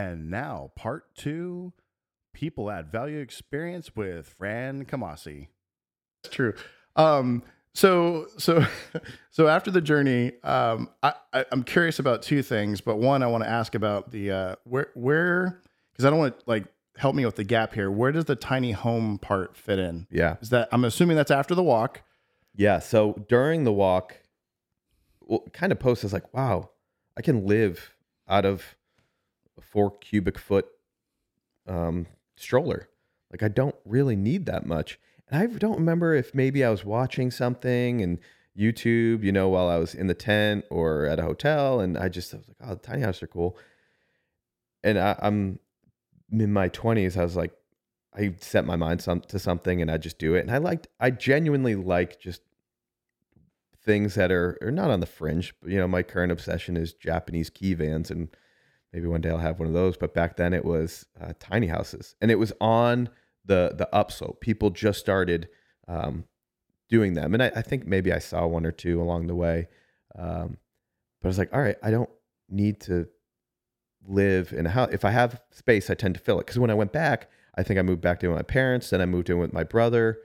And now, part two people add value experience with Fran Kamasi. That's true. Um, so, so, so after the journey, um, I, I, I'm curious about two things, but one, I want to ask about the uh, where, where, because I don't want to like help me with the gap here. Where does the tiny home part fit in? Yeah. Is that I'm assuming that's after the walk? Yeah. So during the walk, well, kind of post is like, wow, I can live out of four cubic foot um, stroller. Like I don't really need that much. And I don't remember if maybe I was watching something and YouTube, you know, while I was in the tent or at a hotel, and I just I was like, oh, the tiny houses are cool. And I, I'm in my twenties. I was like, I set my mind some, to something and I just do it. And I liked, I genuinely like just things that are, are not on the fringe. But, you know, my current obsession is Japanese kei vans, and maybe one day I'll have one of those. But back then it was uh, tiny houses, and it was on the the upslope. People just started um, doing them, and I, I, think maybe I saw one or two along the way. Um, but I was like, all right, I don't need to live in a house. If I have space, I tend to fill it. Because when I went back, I think I moved back to my parents, then I moved in with my brother,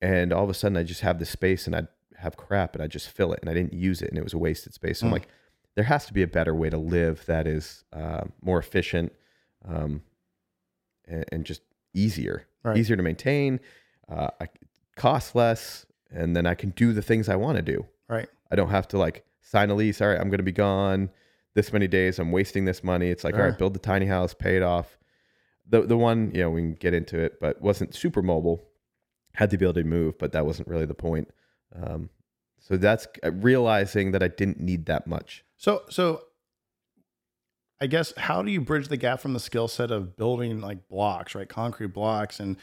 and all of a sudden I just have this space and I'd have crap and I just fill it and I didn't use it and it was a wasted space. So mm. I'm like, there has to be a better way to live that is uh, more efficient um, and, and, just easier, right. easier to maintain, uh, I, cost less, and then I can do the things I want to do. Right. I don't have to like sign a lease. All right, I'm going to be gone this many days. I'm wasting this money. It's like, all right, build the tiny house, pay it off. The the one, you know, we can get into it, but wasn't super mobile. Had the ability to move, but that wasn't really the point. Um, so that's uh, realizing that I didn't need that much. So, so I guess how do you bridge the gap from the skill set of building like blocks, right, concrete blocks and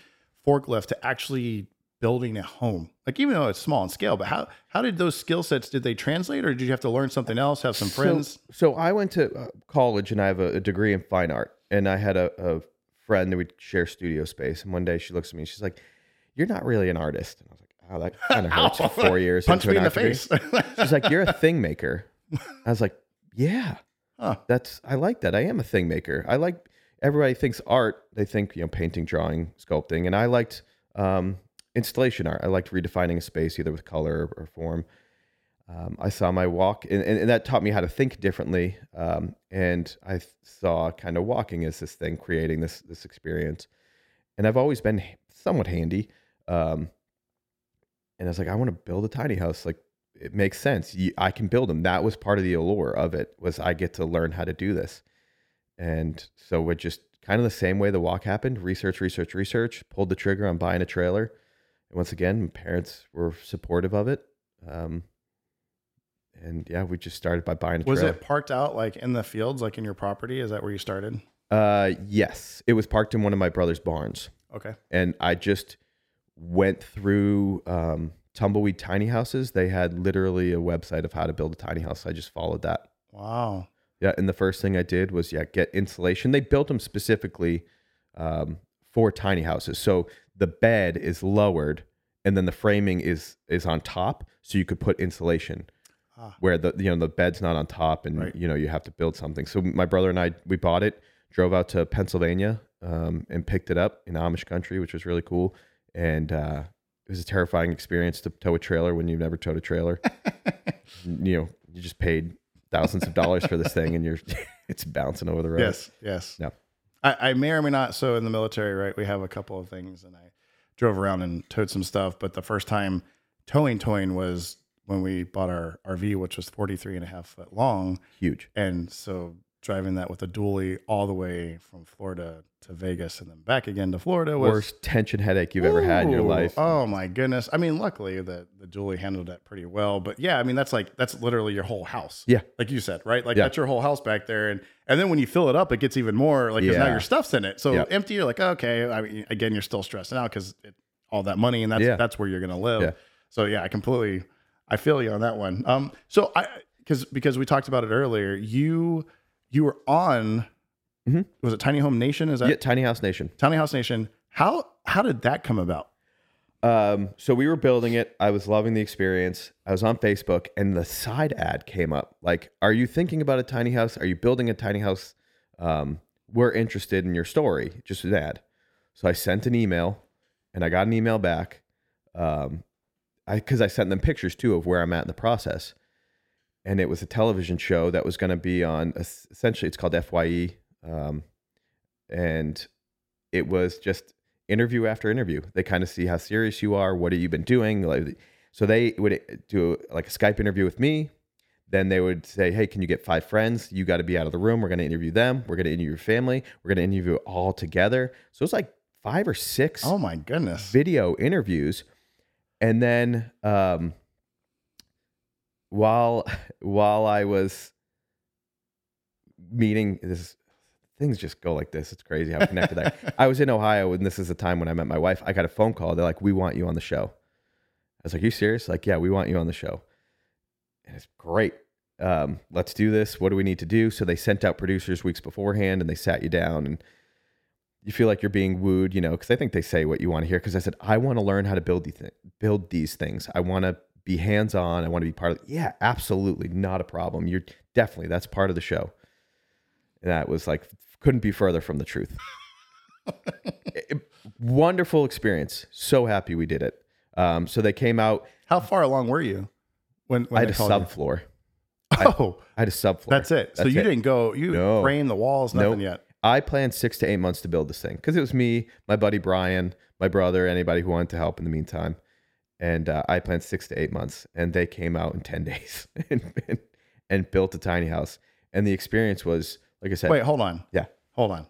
forklift to actually building a home? Like even though it's small in scale, but how how did those skill sets did they translate, or did you have to learn something else? Have some friends? So, so I went to uh, college and I have a, a, degree in fine art, and I had a, a friend that would share studio space, and one day she looks at me, and she's like, "You're not really an artist," and I was like oh, that kind of hurts for four years. Punch me in the face. She's like, you're a thing maker. I was like, yeah, huh. that's, I like that. I am a thing maker. I like, everybody thinks art. They think, you know, painting, drawing, sculpting. And I liked um, installation art. I liked redefining a space either with color or form. Um, I saw my walk, and, and, and, that taught me how to think differently. Um, and I saw kind of walking as this thing, creating this this experience. And I've always been somewhat handy. Um, and I was like, I want to build a tiny house. Like it makes sense. I can build them. That was part of the allure of it was I get to learn how to do this. And so we're just kind of the same way the walk happened. Research, research, research. Pulled the trigger on buying a trailer. And once again, my parents were supportive of it. Um, and yeah, we just started by buying a was trailer. it parked out like in the fields, like in your property? Is that where you started? Uh, yes, it was parked in one of my brother's barns. Okay. And I just went through um, tumbleweed tiny houses. They had literally a website of how to build a tiny house. I just followed that. Wow. Yeah, and the first thing I did was yeah get insulation. They built them specifically um, for tiny houses. So the bed is lowered, and then the framing is is on top, so you could put insulation. Ah. Where the you know the bed's not on top, and right. you know you have to build something. So my brother and I we bought it, drove out to Pennsylvania, um, and picked it up in Amish country, which was really cool and uh, it was a terrifying experience to tow a trailer when you've never towed a trailer. you know, you just paid thousands of dollars for this thing, and you're it's bouncing over the road. Yes, yes. No, I, I may or may not. So in the military, right, we have a couple of things, and I drove around and towed some stuff. But the first time towing towing was when we bought our RV, which was 43 and a half foot long. Huge. And so driving that with a dually all the way from Florida to Vegas and then back again to Florida was worst tension headache you've Ooh, ever had in your life. Oh my goodness! I mean, luckily the the dually handled that pretty well. But yeah, I mean that's like that's literally your whole house. Yeah, like you said, right? Like yeah. that's your whole house back there, and and then when you fill it up, it gets even more like because yeah. now your stuff's in it. So yeah. empty, you're like okay. I mean, again, you're still stressing out because all that money and that's that's where you're gonna live. So yeah, I completely I feel you on that one. Um, so I because because we talked about it earlier, you you were on mm-hmm. was it Tiny Home Nation? Is that yeah, Tiny House Nation? Tiny House Nation. How how did that come about? Um, so we were building it. I was loving the experience. I was on Facebook, and the side ad came up. Like, are you thinking about a tiny house? Are you building a tiny house? Um, we're interested in your story, just an ad. So I sent an email and I got an email back. Um, I, cause I sent them pictures too of where I'm at in the process. And it was a television show that was going to be on essentially it's called FYI. Um, and it was just interview after interview. They kind of see how serious you are. What have you been doing? Like, so they would do like a Skype interview with me. Then they would say, Hey, can you get five friends? You got to be out of the room. We're going to interview them. We're going to interview your family. We're going to interview all together. So it's like five or six. Oh my goodness. Video interviews. And then, um, while, while I was meeting this, things just go like this. It's crazy how connected I, I was in Ohio and this is the time when I met my wife. I got a phone call. They're like, we want you on the show. I was like, you serious? Like, yeah, we want you on the show. And it's great. Um, let's do this. What do we need to do? So they sent out producers weeks beforehand and they sat you down and you feel like you're being wooed, you know, because I think they say what you want to hear. Because I said, I want to learn how to build these, th- build these things. I want to be hands on. I want to be part of. It. Yeah, absolutely, not a problem. You're definitely that's part of the show. And that was like couldn't be further from the truth. it, wonderful experience. So happy we did it. Um, so they came out. How far along were you? When, when I had a subfloor. Oh, I, I, had a subfloor. That's it. That's so you it. didn't go. You no. framed the walls. Nothing nope. yet. I planned six to eight months to build this thing because it was me, my buddy Brian, my brother, anybody who wanted to help in the meantime. And uh, I planned six to eight months, and they came out in ten days and, and, and built a tiny house. And the experience was, like I said. Wait, hold on. Yeah, hold on.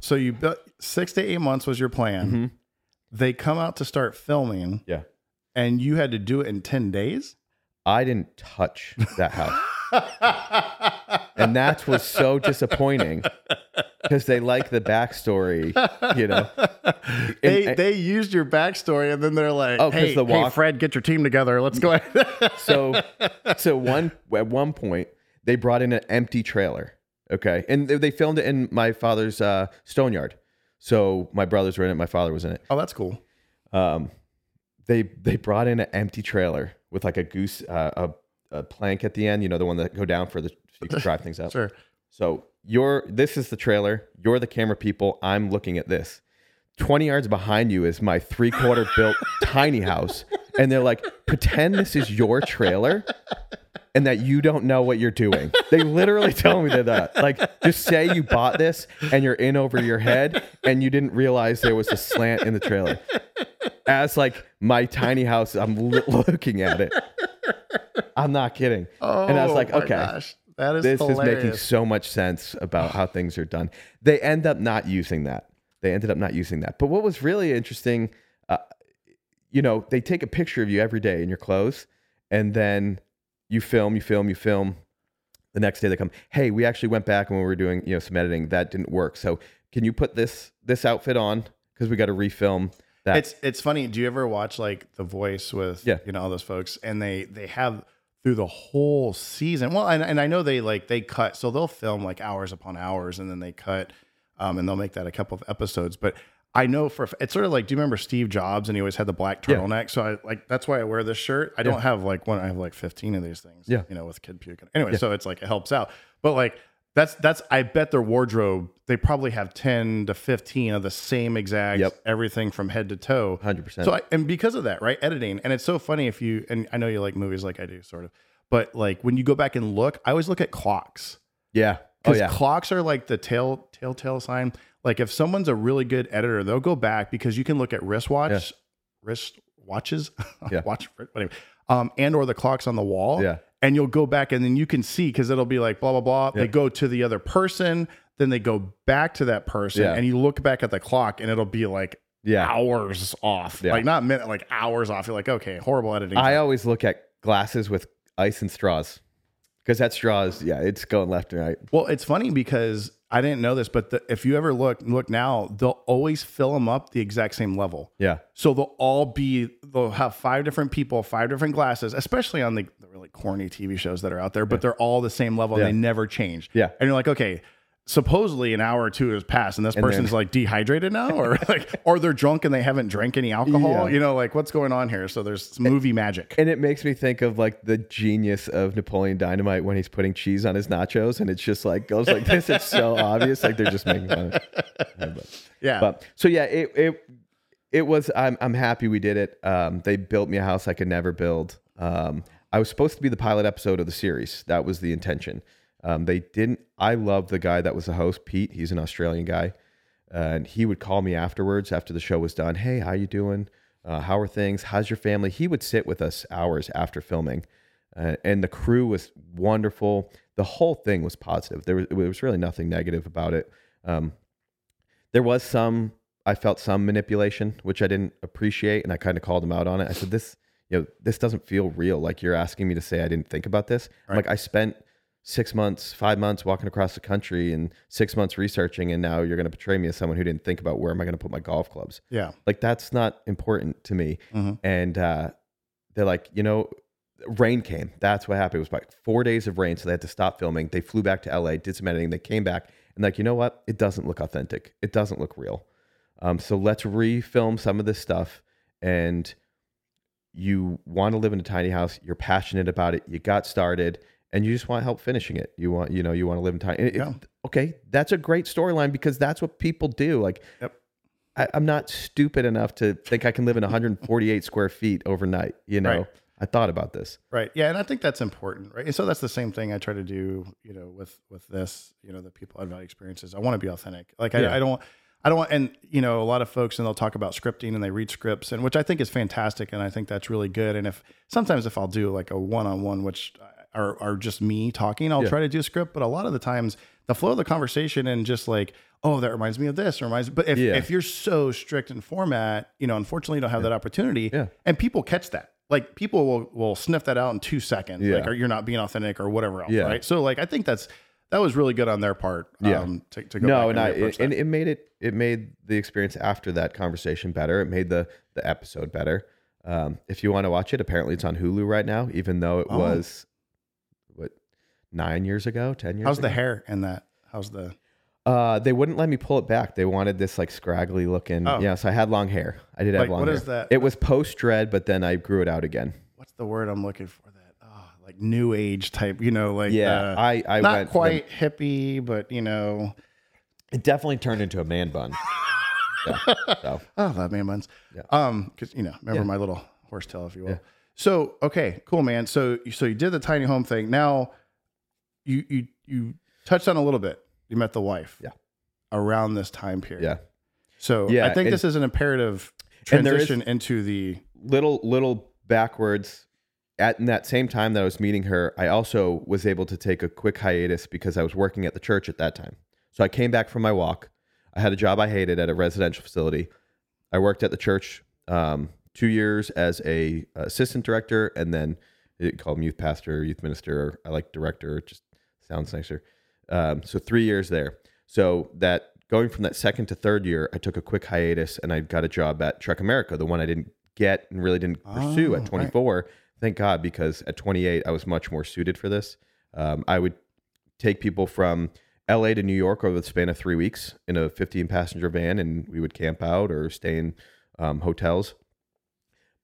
So you built six to eight months was your plan. Mm-hmm. They come out to start filming. Yeah, and you had to do it in ten days. I didn't touch that house. and that was so disappointing because they like the backstory, you know. And, they they used your backstory and then they're like, oh, hey, the walk- hey, Fred, get your team together. Let's go ahead. so so one at one point they brought in an empty trailer. Okay. And they filmed it in my father's uh, stone yard. So my brothers were in it, my father was in it. Oh, that's cool. Um they they brought in an empty trailer with like a goose uh, a, a plank at the end, you know, the one that go down for the you can drive things out. Sure. So you're this is the trailer. You're the camera people. I'm looking at this. 20 yards behind you is my three quarter built tiny house. And they're like, pretend this is your trailer and that you don't know what you're doing. They literally tell me that. Like, just say you bought this and you're in over your head and you didn't realize there was a slant in the trailer. As like my tiny house, I'm looking at it. I'm not kidding. Oh, and I was oh like, okay, gosh. That is this hilarious. is making so much sense about how things are done. They end up not using that. They ended up not using that. But what was really interesting, uh, you know, they take a picture of you every day in your clothes, and then you film, you film, you film. The next day they come, hey, we actually went back and when we were doing, you know, some editing, that didn't work. So can you put this this outfit on because we got to refilm that. It's it's funny. Do you ever watch like The Voice with yeah. you know all those folks and they they have through the whole season. Well, and, and I know they like they cut, so they'll film like hours upon hours, and then they cut, um, and they'll make that a couple of episodes. But I know for it's sort of like, do you remember Steve Jobs and he always had the black turtleneck? Yeah. So I like that's why I wear this shirt. I don't have like one. I have like fifteen of these things. Yeah, you know, with kid puke. Anyway, yeah. so it's like it helps out. But like that's that's I bet their wardrobe they probably have 10 to 15 of the same exact yep. everything from head to toe. 100%. So I, and because of that, right? Editing. And it's so funny if you and I know you like movies like I do sort of. But like when you go back and look, I always look at clocks. Yeah. Oh yeah. clocks are like the tail telltale sign. Like if someone's a really good editor, they'll go back because you can look at wristwatch yeah. wrist watches. yeah. Watch whatever. Um, and or the clocks on the wall. Yeah and you'll go back and then you can see because it'll be like blah blah blah. Yeah. They go to the other person, then they go back to that person, yeah. and you look back at the clock and it'll be like yeah. hours off, yeah. like not minute, like hours off. You're like, okay, horrible editing. I always look at glasses with ice and straws because that straws, yeah, it's going left and right. Well, it's funny because I didn't know this, but the, if you ever look look now, they'll always fill them up the exact same level. Yeah. So they'll all be they'll have five different people, five different glasses, especially on the, the really corny TV shows that are out there, but they're all the same level yeah. and they never change. Yeah. And you're like, okay, supposedly an hour or two has passed and this and person's then, like dehydrated now or like or they're drunk and they haven't drank any alcohol? Yeah. you know like what's going on here? So there's movie magic. and it makes me think of like the genius of napoleon dynamite when he's putting cheese on his nachos and it's just like goes like this. It's so obvious like they're just making fun of it. yeah. but so yeah it, it it was i'm, I'm happy we did it. Um, they built me a house i could never build. Um, i was supposed to be the pilot episode of the series. That was the intention um, they didn't. I love the guy that was the host, Pete. He's an Australian guy, uh, and he would call me afterwards after the show was done. Hey, how you doing? Uh, how are things? How's your family? He would sit with us hours after filming, uh, and the crew was wonderful. The whole thing was positive. There was, there was really nothing negative about it. Um, there was some. I felt some manipulation, which I didn't appreciate, and I kind of called him out on it. I said, "This, you know, this doesn't feel real. Like you're asking me to say I didn't think about this. Right. Like I spent." Six months, five months walking across the country and six months researching, and now you're going to portray me as someone who didn't think about where am I going to put my golf clubs. Yeah. Like that's not important to me. Mm-hmm. And uh, they're like, you know, rain came. That's what happened. It was like four days of rain. So they had to stop filming. They flew back to LA, did some editing. They came back and like, you know what? It doesn't look authentic. It doesn't look real. Um, so let's refilm some of this stuff. And you want to live in a tiny house. You're passionate about it. You got started and you just want help finishing it. You want, you know, you want to live in time. It, yeah. okay, that's a great storyline because that's what people do. Like, yep. I, am not stupid enough to think I can live in 148 square feet overnight. You know, right. I thought about this. Right. Yeah, and I think that's important. Right. And so that's the same thing I try to do. You know, with with this. You know, the people I've had experiences. I want to be authentic. Like, I, yeah. I don't. I don't want, and you know, a lot of folks and they'll talk about scripting and they read scripts, and which I think is fantastic, and I think that's really good. And if sometimes if I'll do like a one on one, which are, are just me talking, I'll yeah. try to do a script. But a lot of the times, the flow of the conversation and just like, oh, that reminds me of this, reminds. But if yeah. if you're so strict in format, you know, unfortunately, you don't have yeah. that opportunity. Yeah. And people catch that. Like people will will sniff that out in two seconds. Yeah. Like, or you're not being authentic or whatever else. Yeah. Right. So like, I think that's that was really good on their part. Yeah. Um, to, to go no, and, and I it, and it made it it made the experience after that conversation better. It made the the episode better. Um, if you want to watch it, apparently it's on Hulu right now, even though it oh. was nine years ago, ten years. Ago? How's ago. the hair in that? How's the? Uh, they wouldn't let me pull it back. They wanted this like scraggly looking. Oh. Yeah, so I had long hair. I did have long what hair. What is that? It was post dread, but then I grew it out again. What's the word I'm looking for? That oh, like new age type. You know, like yeah, uh, I I not went quite the, hippie, but you know, it definitely turned into a man bun. yeah, so. Oh, that man buns. Yeah. Um, because you know, remember yeah. my little horse tail, if you will. Yeah. So okay, cool, man. So so you did the tiny home thing. Now you you you touched on a little bit. You met the wife. Yeah. Around this time period. Yeah. So yeah, I think and, this is an imperative transition into the little little backwards. At in that same time that I was meeting her, I also was able to take a quick hiatus because I was working at the church at that time. So I came back from my walk. I had a job I hated at a residential facility. I worked at the church um, two years as a assistant director, and then it called him youth pastor, youth minister. I like director. Just sounds nicer. Um, so three years there. So that going from that second to third year, I took a quick hiatus and I got a job at Trek America, the one I didn't get and really didn't pursue oh, at 24. Right. Thank God, because at 28, I was much more suited for this. Um, I would take people from LA to New York over the span of three weeks in a 15 passenger van, and we would camp out or stay in um, hotels.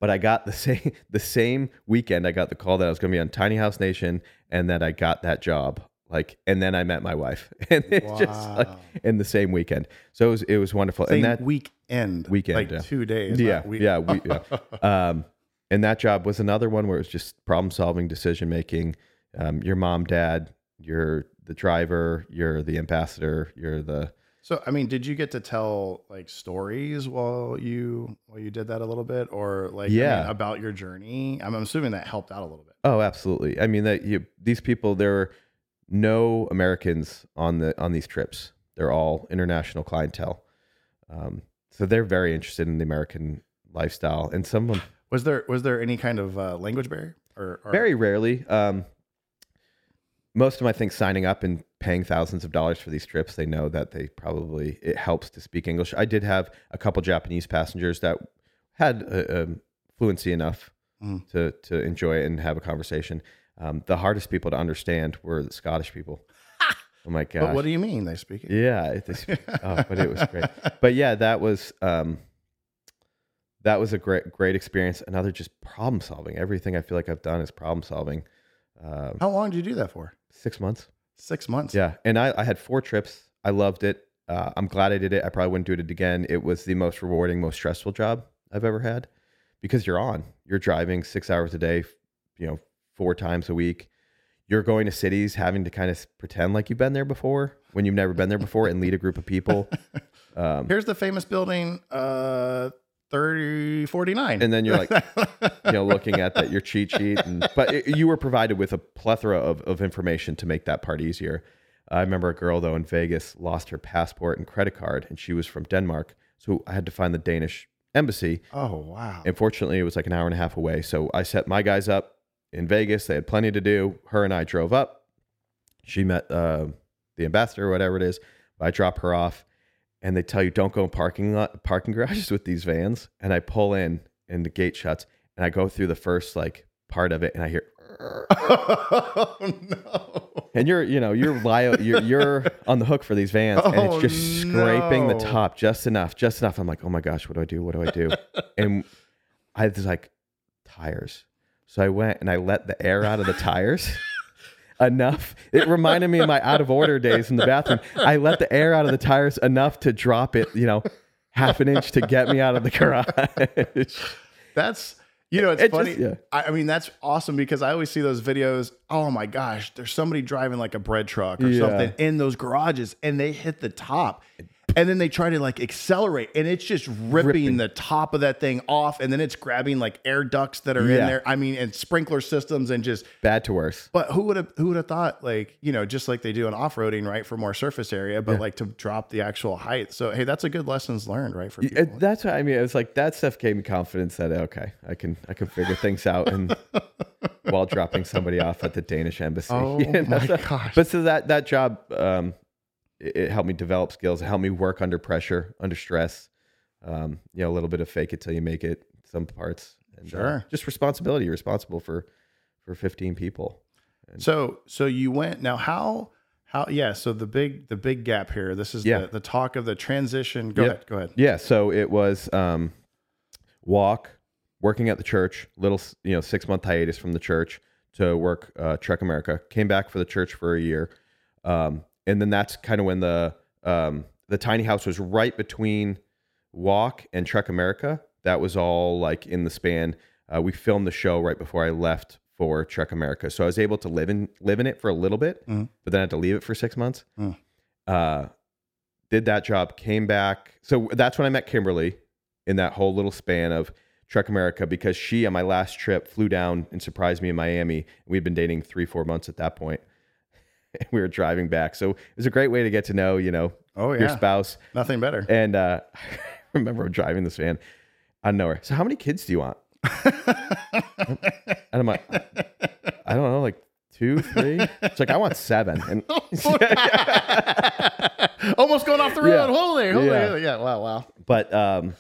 But I got the same the same weekend. I got the call that I was going to be on Tiny House Nation, and that I got that job like and then I met my wife and it's wow. just like in the same weekend so it was it was wonderful same and that weekend weekend like yeah. two days yeah yeah, we, yeah. um and that job was another one where it was just problem solving decision making um your mom dad you're the driver you're the ambassador you're the so I mean, did you get to tell like stories while you while you did that a little bit, or like yeah I mean, about your journey? I'm assuming that helped out a little bit. Oh, absolutely. I mean that you these people there were no Americans on the on these trips. They're all international clientele, um, so they're very interested in the American lifestyle. And some of them was there was there any kind of uh, language barrier or, or, very rarely. Um, most of them, I think, signing up and paying thousands of dollars for these trips, they know that they probably it helps to speak English. I did have a couple Japanese passengers that had a, a fluency enough mm. to to enjoy it and have a conversation. Um, the hardest people to understand were the Scottish people. Oh my gosh. But what do you mean they speak it? Yeah, they oh, but it was great. But yeah, that was um, that was a great great experience. Another just problem solving. Everything I feel like I've done is problem solving. Uh, How long did you do that for? Six months. Six months. Yeah, and I, I had four trips. I loved it. Uh, I'm glad I did it. I probably wouldn't do it again. It was the most rewarding, most stressful job I've ever had because you're on. You're driving six hours a day, you know, four times a week. You're going to cities having to kind of pretend like you've been there before when you've never been there before and lead a group of people. Um, Here's the famous building, uh, 3049. And then you're like, you know, looking at that, your cheat sheet. And, but it, you were provided with a plethora of, of information to make that part easier. I remember a girl, though, in Vegas lost her passport and credit card, and she was from Denmark. So I had to find the Danish embassy. Oh, wow. Unfortunately, it was like an hour and a half away. So I set my guys up in Vegas. They had plenty to do. Her and I drove up. She met uh, the ambassador, whatever it is. I drop her off and they tell you don't go in parking lot parking garages with these vans and i pull in and the gate shuts and i go through the first like part of it and i hear oh, no. and you're you know you're li- you're you're on the hook for these vans and it's just oh, scraping no. the top just enough just enough i'm like oh my gosh what do i do what do i do and i was like tires so i went and i let the air out of the tires enough. It reminded me of my out of order days in the bathroom. I let the air out of the tires enough to drop it, you know, half an inch to get me out of the garage. That's you know, it's it funny. Just, yeah. I, I, mean, that's awesome because I always see those videos. Oh my gosh, there's somebody driving like a bread truck or yeah. something in those garages and they hit the top and then they try to like accelerate and it's just ripping, ripping, the top of that thing off and then it's grabbing like air ducts that are yeah. in there i mean and sprinkler systems and just bad to worse but who would have who would have thought like you know just like they do in off-roading right for more surface area but yeah. like to drop the actual height so hey that's a good lessons learned right for people. that's what i mean it was like that stuff gave me confidence that okay i can i can figure things out and while dropping somebody off at the danish embassy oh you know? my gosh but so that that job um it helped me develop skills. It helped me work under pressure, under stress. Um, you know, a little bit of fake it till you make it. Some parts. And, uh, sure. Uh, just responsibility. You're responsible for for 15 people. And so so you went now. How how yeah. So the big the big gap here. This is yeah. the, the talk of the transition. Go ahead. Go ahead. Yeah. So it was um, walk, working at the church. Little you know six month hiatus from the church to work uh, Trek America. Came back for the church for a year. Um, and then that's kind of when the um, the tiny house was right between Walk and Trek America. That was all like in the span. Uh, we filmed the show right before I left for Trek America, so I was able to live in live in it for a little bit, mm. but then I had to leave it for six months. Mm. Uh, did that job, came back. So that's when I met Kimberly in that whole little span of Trek America because she on my last trip flew down and surprised me in Miami. We'd been dating three, four months at that point. we were driving back. So it was a great way to get to know, you know, oh, yeah. your spouse. Nothing better. And uh, I remember driving this van out of nowhere. So how many kids do you want? and I'm like, I don't know, like two, three. It's like I want seven. And almost going off the road. Yeah. Holy, holy, yeah. yeah. Wow, wow. But um,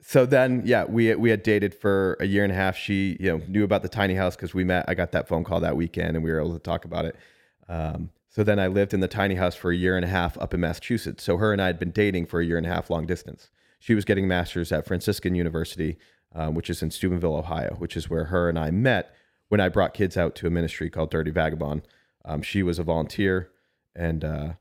so then, yeah, we we had dated for a year and a half. She, you know, knew about the tiny house because we met. I got that phone call that weekend, and we were able to talk about it. Um, so then I lived in the tiny house for a year and a half up in Massachusetts. So her and I had been dating for a year and a half long distance. She was getting master's at Franciscan University, um, which is in Steubenville, Ohio, which is where her and I met when I brought kids out to a ministry called Dirty Vagabond. Um, she was a volunteer and uh,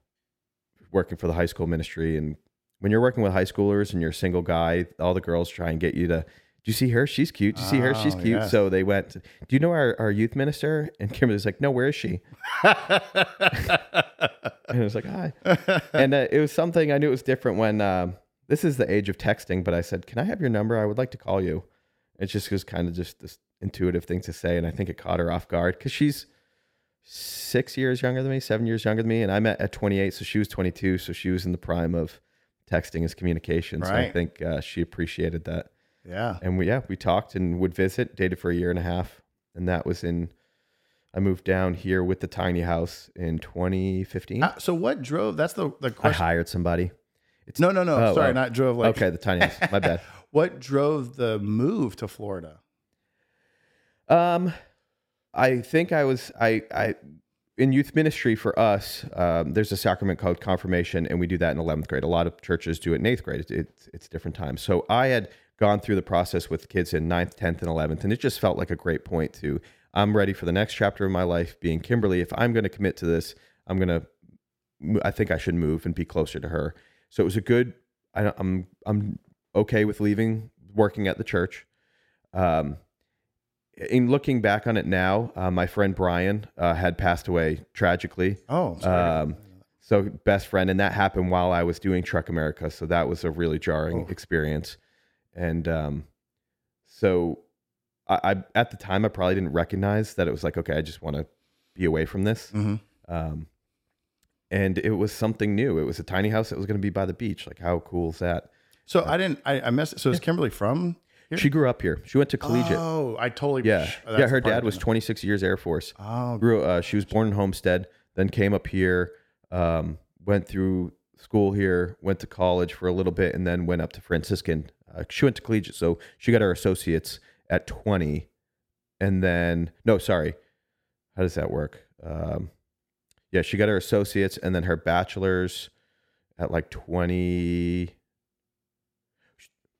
working for the high school ministry. And when you're working with high schoolers and you're a single guy, all the girls try and get you to do you see her? She's cute. Do you see her? She's oh, cute. So they went, do you know our, our youth minister? And Kimberly's like, no, where is she? and I was like, hi. And uh, it was something I knew it was different when uh, this is the age of texting, but I said, can I have your number? I would like to call you. It just was kind of just this intuitive thing to say. And I think it caught her off guard because she's six years younger than me, seven years younger than me. And I met at 28. So she was 22. So she was in the prime of texting as communication. So I think uh, she appreciated that. Yeah. And we yeah, we talked and would visit, dated for a year and a half. And that was in I moved down here with the tiny house in 2015. Uh, so what drove that's the the question. I hired somebody. It's no no no, oh, sorry, oh. not drove like Okay, the tiny house. My bad. what drove the move to Florida? Um I think I was I I in youth ministry for us, um, there's a sacrament called confirmation, and we do that in 11th grade. A lot of churches do it in 8th grade. It's, it's, it's different times. So I had gone through the process with kids in 9th, 10th, and 11th, and it just felt like a great point to I'm ready for the next chapter of my life being Kimberly. If I'm going to commit to this, I'm going to, I think I should move and be closer to her. So it was a good, I, I'm, I'm okay with leaving working at the church. Um, in looking back on it now, uh, my friend Brian uh, had passed away tragically. Oh, um, so best friend, and that happened while I was doing Trek America. So that was a really jarring oh. experience. And um, so I, I, at the time I probably didn't recognize that it was like, okay, I just want to be away from this. Mm-hmm. Um, and it was something new. It was a tiny house that was going to be by the beach. Like, how cool is that? So I didn't. I, I missed. It. So is Kimberly from here? She grew up here. She went to collegiate. Oh, I totally. Yeah, yeah. Her dad was 26 years Air Force. Oh, grew. Uh, she was born in Homestead. Then came up here. Um, went through school here. Went to college for a little bit, and then went up to Franciscan. Uh, she went to collegiate, so she got her associates at 20, and then no, sorry. How does that work? Um, yeah, she got her associates, and then her bachelor's at like 20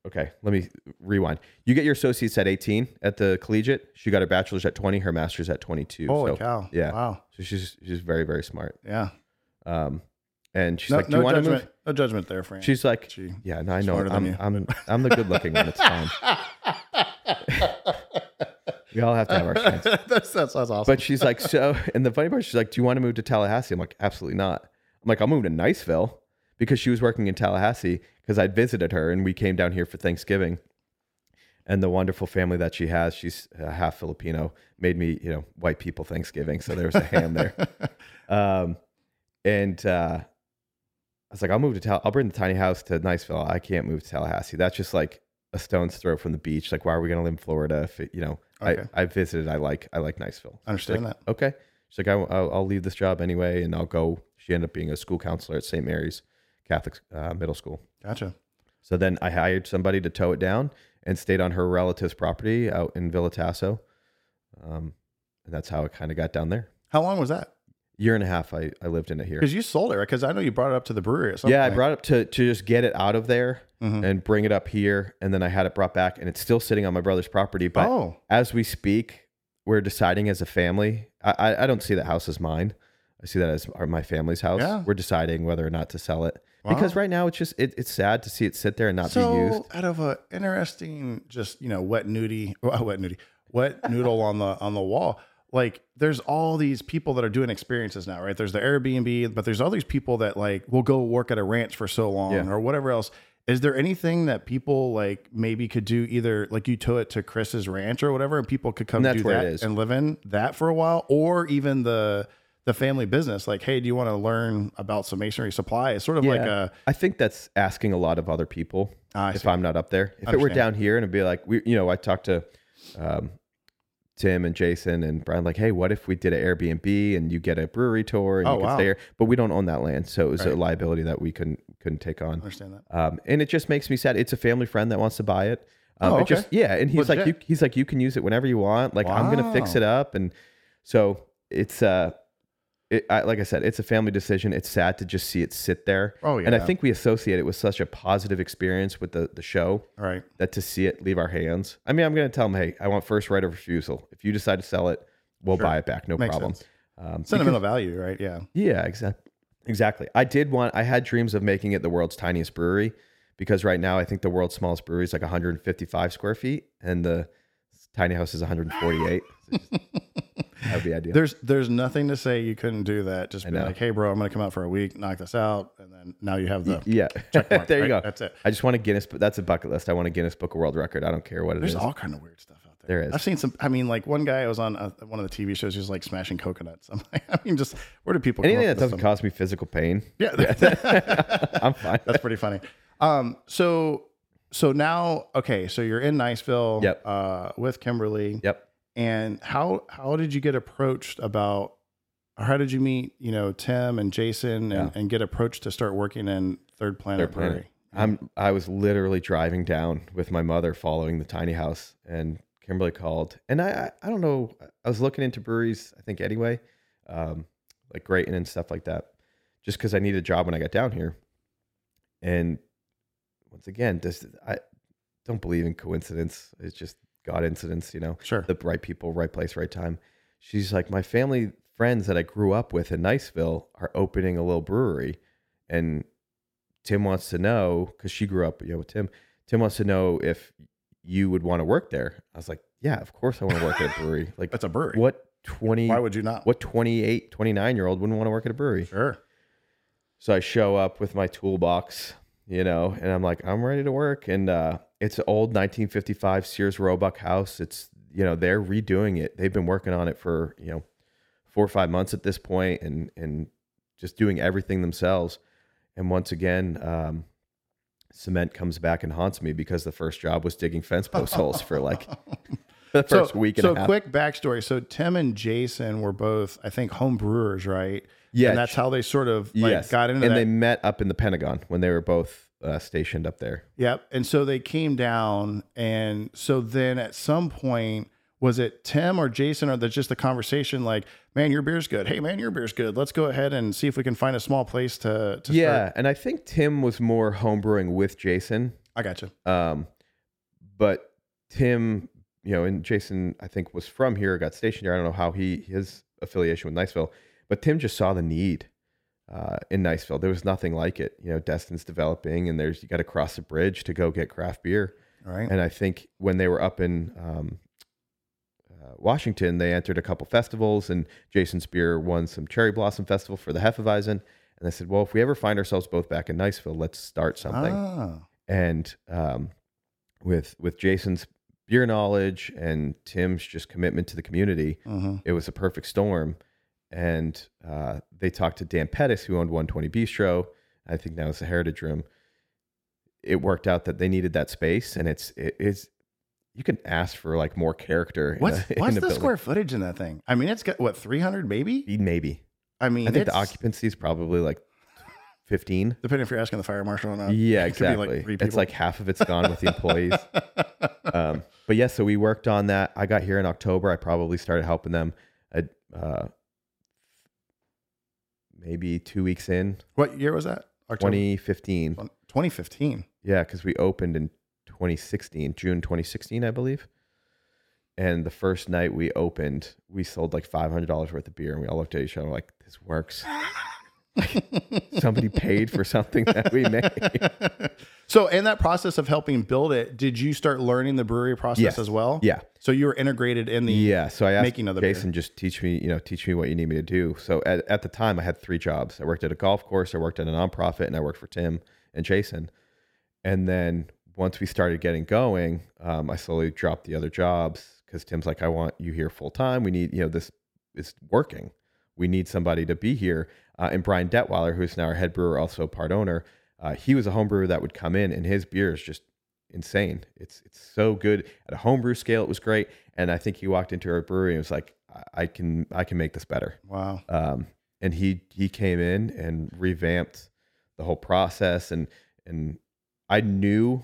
okay, let me rewind. You get your associates at 18 at the collegiate. She got her bachelor's at 20, her master's at 22. Holy so, cow. Yeah. Wow. So she's she's very, very smart. Yeah. Um, and she's no, like, Do no you want to move? No judgment there, Frank. She's like, she, Yeah, no, I know. I'm, I'm, I'm, I'm the good looking one. It's fine. we all have to have our chance. that's, that's, that's awesome. But she's like, So, and the funny part, she's like, Do you want to move to Tallahassee? I'm like, Absolutely not. I'm like, I'll move to Niceville because she was working in Tallahassee because I'd visited her and we came down here for Thanksgiving. And the wonderful family that she has, she's half Filipino, made me, you know, white people Thanksgiving. So there was a ham there. Um, and uh, I was like, I'll move to Tal. I'll bring the tiny house to Niceville. I can't move to Tallahassee. That's just like a stone's throw from the beach. Like, why are we going to live in Florida? If it, you know, okay. I I visited. I like I like Niceville. I understand like, that. Okay. She's like, I, will I'll leave this job anyway, and I'll go. She ended up being a school counselor at St. Mary's Catholic uh, middle school. Gotcha. So then I hired somebody to tow it down and stayed on her relative's property out in Villa Tasso. Um, and that's how it kind of got down there. How long was that? Year and a half. I, I lived in it here because you sold it, right? Because I know you brought it up to the brewery. yeah. I brought it up to to just get it out of there mm-hmm. and bring it up here, and then I had it brought back, and it's still sitting on my brother's property. But oh. as we speak, we're deciding as a family. I, I, I don't see that house as mine. I see that as my family's house. Yeah. We're deciding whether or not to sell it. Wow. Because right now it's just it, it's sad to see it sit there and not so, be used. Out of an interesting, just you know, wet nudie, well, wet nudie, wet noodle on the on the wall. Like there's all these people that are doing experiences now, right? There's the Airbnb, but there's all these people that like will go work at a ranch for so long yeah. or whatever else. Is there anything that people like maybe could do either like you tow it to Chris's ranch or whatever, and people could come do that and live in that for a while, or even the the family business like hey do you want to learn about some masonry supply? It's sort of yeah, like a i think that's asking a lot of other people ah, if i'm not up there. If it were down here and it'd be like we you know i talked to um, tim and jason and brian like hey what if we did an airbnb and you get a brewery tour and oh, you can wow. stay here but we don't own that land so it was right. a liability that we couldn't couldn't take on I understand that um, and it just makes me sad it's a family friend that wants to buy it um, oh, okay. Just yeah and he's Legit. like you, he's like you can use it whenever you want like wow. i'm gonna fix it up and so it's uh it, I, like I said, it's a family decision. It's sad to just see it sit there. Oh yeah. And I think we associate it with such a positive experience with the the show. Right. That to see it leave our hands. I mean, I'm going to tell them, hey, I want first right of refusal. If you decide to sell it, we'll sure. buy it back, no Makes problem. Um, Sentimental because, value, right? Yeah. Yeah, exactly. Exactly. I did want. I had dreams of making it the world's tiniest brewery because right now I think the world's smallest brewery is like 155 square feet, and the tiny house is 148. That would be ideal. There's there's nothing to say you couldn't do that. Just be like, hey, bro, I'm going to come out for a week, knock this out, and then now you have the yeah. Mark, there you right? go. That's it. I just want a Guinness. That's a bucket list. I want a Guinness Book of World Record. I don't care what it there's is. there's all kind of weird stuff out there. There is. I've seen some. I mean, like one guy was on a, one of the TV shows. He was like smashing coconuts. I'm like, I mean, just where do people? Anything that doesn't cause me physical pain. Yeah, I'm fine. That's pretty funny. Um, so so now, okay, so you're in Niceville. Yep. Uh, with Kimberly. Yep. And how how did you get approached about, or how did you meet, you know, Tim and Jason and, yeah. and get approached to start working in Third Planet Third Planet. I'm I was literally driving down with my mother following the tiny house, and Kimberly called, and I I, I don't know, I was looking into breweries, I think anyway. Um, like Grayton and stuff like that, just because I needed a job when I got down here. And once again, this I don't believe in coincidence. It's just God incidents, you know. Sure. The right people, right place, right time. She's like, my family friends that I grew up with in Niceville are opening a little brewery, and Tim wants to know because she grew up, you know, with Tim. Tim wants to know if you would want to work there. I was like, yeah, of course I want to work at a brewery. Like that's a brewery. What 20 Why would you not? What 28, 29 year old wouldn't want to work at a brewery? Sure. So I show up with my toolbox, you know, and I'm like, I'm ready to work. And uh, it's an old 1955 Sears Roebuck house. It's, you know, they're redoing it. They've been working on it for, you know, four or five months at this point and, and just doing everything themselves. And once again, um, cement comes back and haunts me because the first job was digging fence post holes for like the first so, week and so a half. quick backstory. So Tim and Jason were both, I think, home brewers, right? Yeah. And that's how they sort of like yes. got into and that. they met up in the Pentagon when they were both uh, stationed up there. Yep. And so they came down. And so then at some point, was it Tim or Jason or that's just the conversation like, man, your beer's good. Hey, man, your beer's good. Let's go ahead and see if we can find a small place to, to yeah. start. And I think Tim was more homebrewing with Jason. I got you. Um, but Tim, you know, and Jason, I think was from here, got stationed here. I don't know how he his affiliation with Niceville, but Tim just saw the need uh, in Niceville. There was nothing like it. You know, Destin's developing, and there's you got to cross a bridge to go get craft beer. All right. And I think when they were up in um, uh, Washington, they entered a couple festivals, and Jason Spear won some Cherry Blossom Festival for the Hefeweizen. And they said, well, if we ever find ourselves both back in Niceville, let's start something Ah. and um, with with Jason's beer knowledge and Tim's just commitment to the community, hmm it was a perfect storm. And uh, they talked to Dan Pettis, who owned 120 Bistro. I think now it's the Heritage Room. It worked out that they needed that space, and it's it is you can ask for like more character. in What's, a- what's the building. square footage in that thing? I mean, it's got what, 300 maybe? Maybe I mean, I think the occupancy is probably like 15. Depending if you're asking the fire marshal or not. Yeah, It like exactly. it's like half of it's gone with the employees. um, but yeah, so we worked on that. I got here in October. I probably started helping them at, uh, maybe two weeks in, what year was that? October? 2015. 2015. Yeah, because we opened in 2016, June 2016, I believe. And the first night we opened, we sold like $500 worth of beer, and we all looked at each other like, this works. Somebody paid for something that we made. so, in that process of helping build it, did you start learning the brewery process Yes. as well? Yeah. So you were integrated in the. yeah so i asked making of the beer. jason just teach me you know teach me what you need me to do. So at, at the time i had three jobs. I worked at a golf course i worked at a nonprofit and i worked for tim and jason. And then once we started getting going um, i slowly dropped the other jobs because tim's like i want you here full time we need you know this is working. We need somebody to be here. Uh, and brian detweiler who's now our head brewer also part owner uh, he was a home brewer that would come in and his beer is just insane. It's it's so good at a homebrew scale. It was great, and I think he walked into our brewery and was like, "I- "I can I can make this better." Wow. Um, and he he came in and revamped the whole process, and and I knew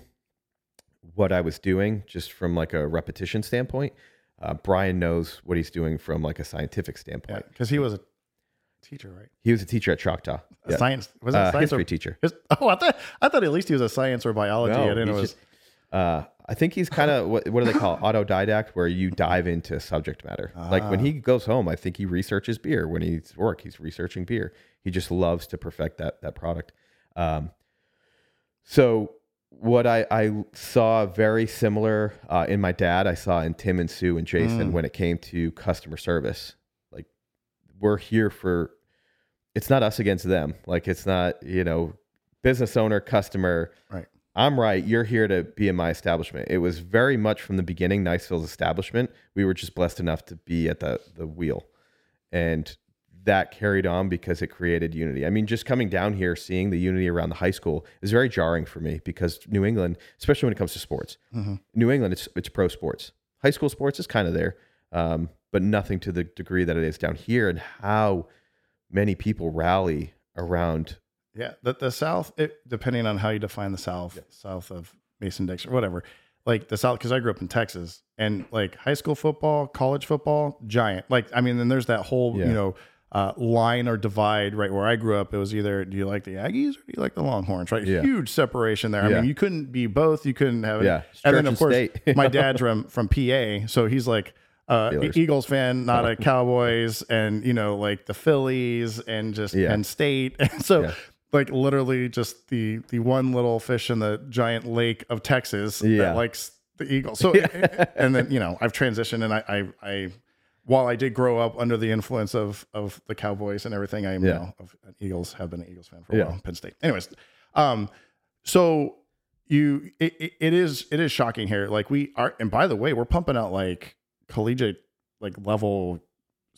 what I was doing just from like a repetition standpoint. Uh, Brian knows what he's doing from like a scientific standpoint. Because he was a teacher, right? He was a teacher at Choctaw. A Yeah. Science. Was it Uh, science history or teacher. his, Oh, I thought I thought at least he was a science or biology. No, I didn't know just- uh, I think he's kind of what, what do they call it? autodidact, where you dive into subject matter. Like when Ah. he goes home, I think he researches beer. When he's at work, he's researching beer. He just loves to perfect that that product. Um, so what I, I saw very similar uh, in my dad, I saw in Tim and Sue and Jason Mm. when it came to customer service. Like we're here for it's not us against them. Like it's not, you know, business owner, customer. Right. I'm right. You're here to be in my establishment. It was very much from the beginning Niceville's establishment. We were just blessed enough to be at the the wheel. And that carried on because it created unity. I mean, just coming down here, seeing the unity around the high school is very jarring for me because New England, especially when it comes to sports, Mhm. New England, it's it's pro sports. High school sports is kind of there, um, but nothing to the degree that it is down here. And how many people rally around Yeah, the the South, it, depending on how you define the South, south of Mason Dixon, whatever. Like the South, because I grew up in Texas, and like high school football, college football, giant. Like I mean, then there's that whole Yeah. you know uh, line or divide right where I grew up. It was either do you like the Aggies or do you like the Longhorns? Right, yeah. huge separation there. I mean, you couldn't be both. You couldn't have it. Yeah, and then of course my dad's from from PA, so he's like uh, Eagles fan, not a Cowboys, and you know like the Phillies and just yeah. Penn State. And so yeah. Like literally just the the one little fish in the giant lake of Texas yeah. that likes the Eagles. So and then you know I've transitioned and I I, I while I did grow up under the influence of of the Cowboys and everything, I am yeah. now of Eagles. Have been an Eagles fan for a yeah. while. Penn State. Anyways, um, so you it, it is it is shocking here. Like we are, and by the way, we're pumping out like collegiate like level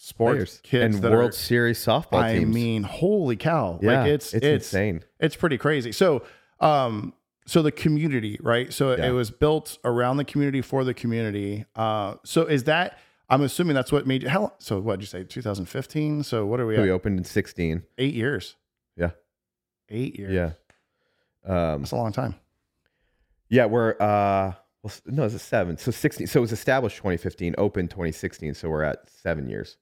sports Players. kids and World are, Series softball I teams. mean, holy cow! Yeah, like it's, it's it's insane. It's pretty crazy. So, um, so the community, right? So yeah. it was built around the community for the community. Uh, so is that? I'm assuming that's what made you. How? So what did you say? 2015. So what are we? So we opened in 16. Eight years. Yeah. Eight years. Yeah. Um, that's a long time. Yeah, we're uh well, no, it's a seven. So 16. So it was established 2015, open 2016. So we're at seven years.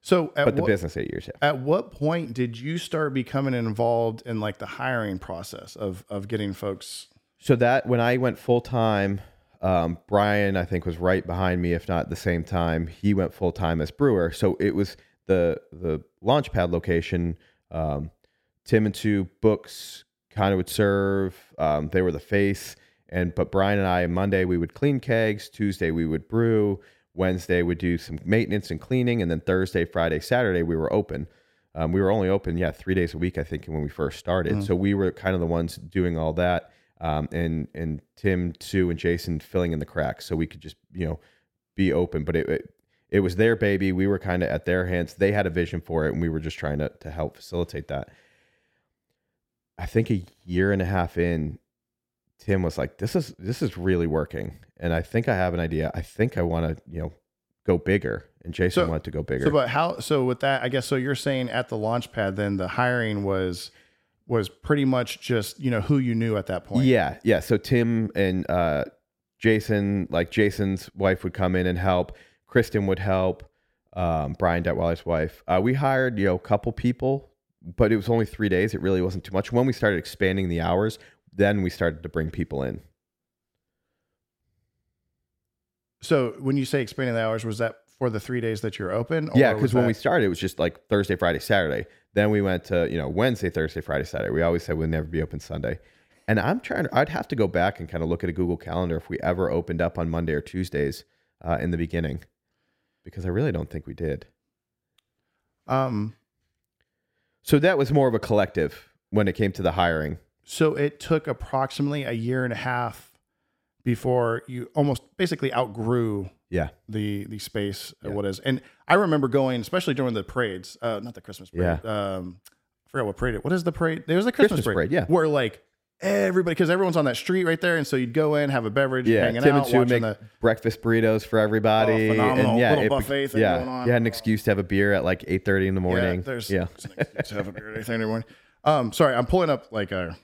So, but the what, business eight years. Yeah. At what point did you start becoming involved in like the hiring process of of getting folks? So that when I went full time, um, Brian I think was right behind me, if not at the same time. He went full time as brewer. So it was the the Launchpad location. Um, Tim and two books kind of would serve. Um, they were the face and but Brian and I Monday we would clean kegs, Tuesday we would brew, Wednesday would do some maintenance and cleaning, and then Thursday, Friday, Saturday we were open. Um, we were only open, yeah, three days a week, I think, when we first started. Mm-hmm. So we were kind of the ones doing all that, um, and and Tim, Sue, and Jason filling in the cracks, so we could just you know be open. But it, it, it was their baby. We were kind of at their hands. They had a vision for it, and we were just trying to to help facilitate that. I think a year and a half in, Tim was like, "This is this is really working," and I think I have an idea. I think I want to, you know, go bigger. And Jason so, wanted to go bigger. So, but how? So with that, I guess. So you're saying at the launch pad, then the hiring was was pretty much just you know who you knew at that point. Yeah, yeah. So Tim and uh, Jason, like Jason's wife, would come in and help. Kristen would help. Um, Brian Detweiler's wife. Uh, we hired you know a couple people, but it was only three days. It really wasn't too much. When we started expanding the hours, then we started to bring people in. So when you say expanding the hours, was that for the three days that you're open? yeah, because when that... we started, it was just like Thursday, Friday, Saturday. Then we went to you know Wednesday, Thursday, Friday, Saturday. We always said we'd never be open Sunday. And I'm trying to. I'd have to go back and kind of look at a Google Calendar if we ever opened up on Monday or Tuesdays uh, in the beginning, because I really don't think we did. Um. So that was more of a collective when it came to the hiring. So it took approximately a year and a half before you almost basically outgrew yeah the the space yeah. what is and i remember going especially during the parades uh not the christmas parade yeah. um i forgot what parade it what is the parade there's a christmas, christmas parade, parade, yeah where like everybody because everyone's on that street right there and so you'd go in have a beverage yeah hanging Tim out, and Sue make the, breakfast burritos for everybody oh, phenomenal. and yeah little it, buffet thing yeah going on. you had an excuse to have a beer at like eight thirty in the morning yeah there's yeah to have a beer at 8 30 in the morning um sorry i'm pulling up like a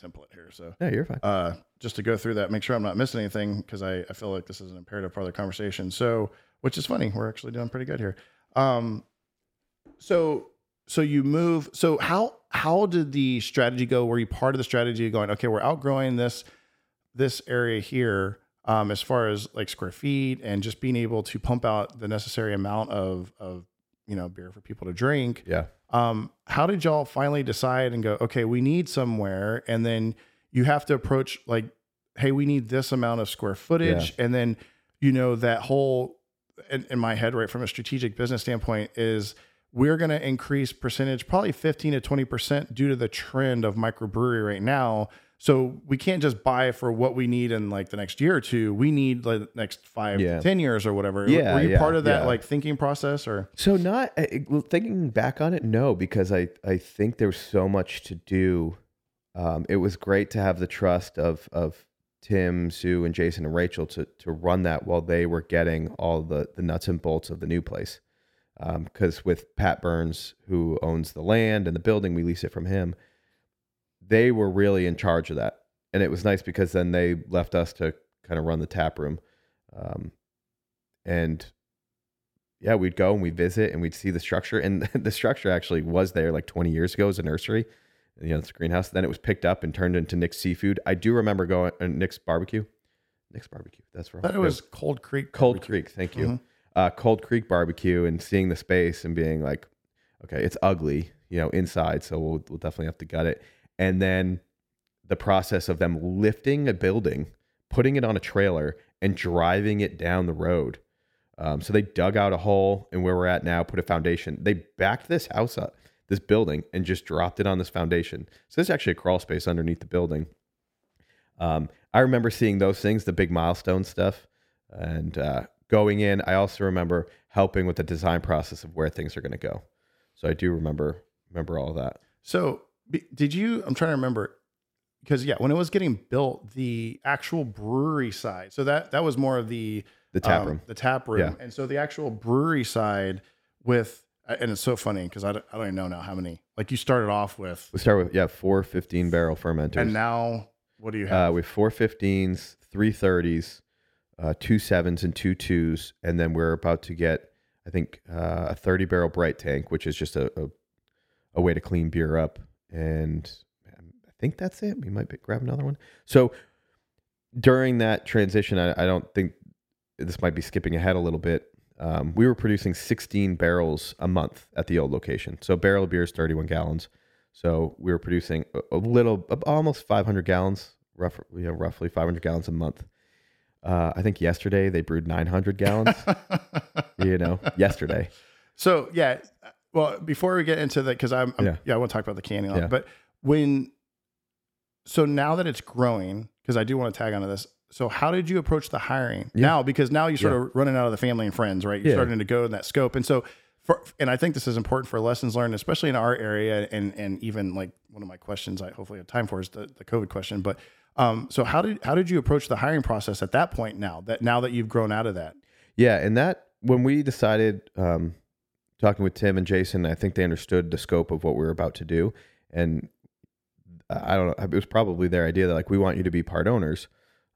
template here. So yeah, you're fine. Uh, just to go through that, make sure I'm not missing anything because I, I feel like this is an imperative part of the conversation. So, which is funny, we're actually doing pretty good here. Um, so so you move. So how how did the strategy go? Were you part of the strategy going? Okay, we're outgrowing this this area here. Um, as far as like square feet and just being able to pump out the necessary amount of of you know beer for people to drink. Yeah. Um, how did y'all finally decide and go, okay, we need somewhere, and then you have to approach like, hey, we need this amount of square footage, yeah. and then you know that whole in, in my head, right from a strategic business standpoint, is we're going to increase percentage probably 15 to 20 percent due to the trend of microbrewery right now so we can't just buy for what we need in like the next year or two. We need like the next five, yeah. ten years or whatever. Yeah, Were you yeah, part of that yeah. like thinking process or? So not thinking back on it, no, because I I think there's so much to do. Um, it was great to have the trust of of Tim, Sue, and Jason and Rachel to to run that while they were getting all the the nuts and bolts of the new place. Because um, with Pat Burns, who owns the land and the building, we lease it from him they were really in charge of that, and it was nice because then they left us to kind of run the tap room, um, and yeah, we'd go and we'd visit and we'd see the structure. And the structure actually was there like 20 years ago as a nursery. You know, it's a greenhouse. Then it was picked up and turned into Nick's Seafood. I do remember going uh, Nick's Barbecue. Nick's Barbecue. That's right. It was Cold Creek. Cold barbecue. Creek. Thank you. Mm-hmm. Uh, Cold Creek Barbecue and seeing the space and being like, okay, it's ugly, you know, inside. So we'll, we'll definitely have to gut it. And then the process of them lifting a building, putting it on a trailer, and driving it down the road. Um, so they dug out a hole and where we're at now, put a foundation. They backed this house up, this building, and just dropped it on this foundation. So there's actually a crawl space underneath the building. Um, I remember seeing those things, the big milestone stuff, and uh, going in. I also remember helping with the design process of where things are going to go. So I do remember remember all that. So did you? I'm trying to remember because yeah, when it was getting built, the actual brewery side. So that that was more of the the tap um, room, the tap room, yeah. and so the actual brewery side with. And it's so funny because I, don't, I don't even know now how many. Like you started off with. We start with yeah four 15 barrel fermenters, and now what do you have? Uh, we have four 15s, three 30s, uh, two sevens, and two twos, and then we're about to get I think uh, a 30 barrel bright tank, which is just a, a, a way to clean beer up, and I think that's it. We might be, grab another one. So during that transition, I, I, don't think this might be skipping ahead a little bit. Um, we were producing 16 barrels a month at the old location. So barrel of beer is 31 gallons. So we were producing a, a little, almost 500 gallons, rough, you know, roughly 500 gallons a month. Uh, I think yesterday they brewed 900 gallons. you know, yesterday. So yeah, well, before we get into that, because I'm, I'm, yeah. yeah, I want to talk about the canning, yeah. but when so now that it's growing, because I do want to tag onto this. So how did you approach the hiring yeah. now? Because now you're sort yeah. of running out of the family and friends, right? You're starting to go in that scope. And so for, and I think this is important for lessons learned, especially in our area and, and even like one of my questions I hopefully have time for is the, the COVID question. But um, so how did, how did you approach the hiring process at that point now that, now that you've grown out of that? Yeah. And that, when we decided, um, talking with Tim and Jason, I think they understood the scope of what we were about to do. And I don't know. It was probably their idea that like we want you to be part owners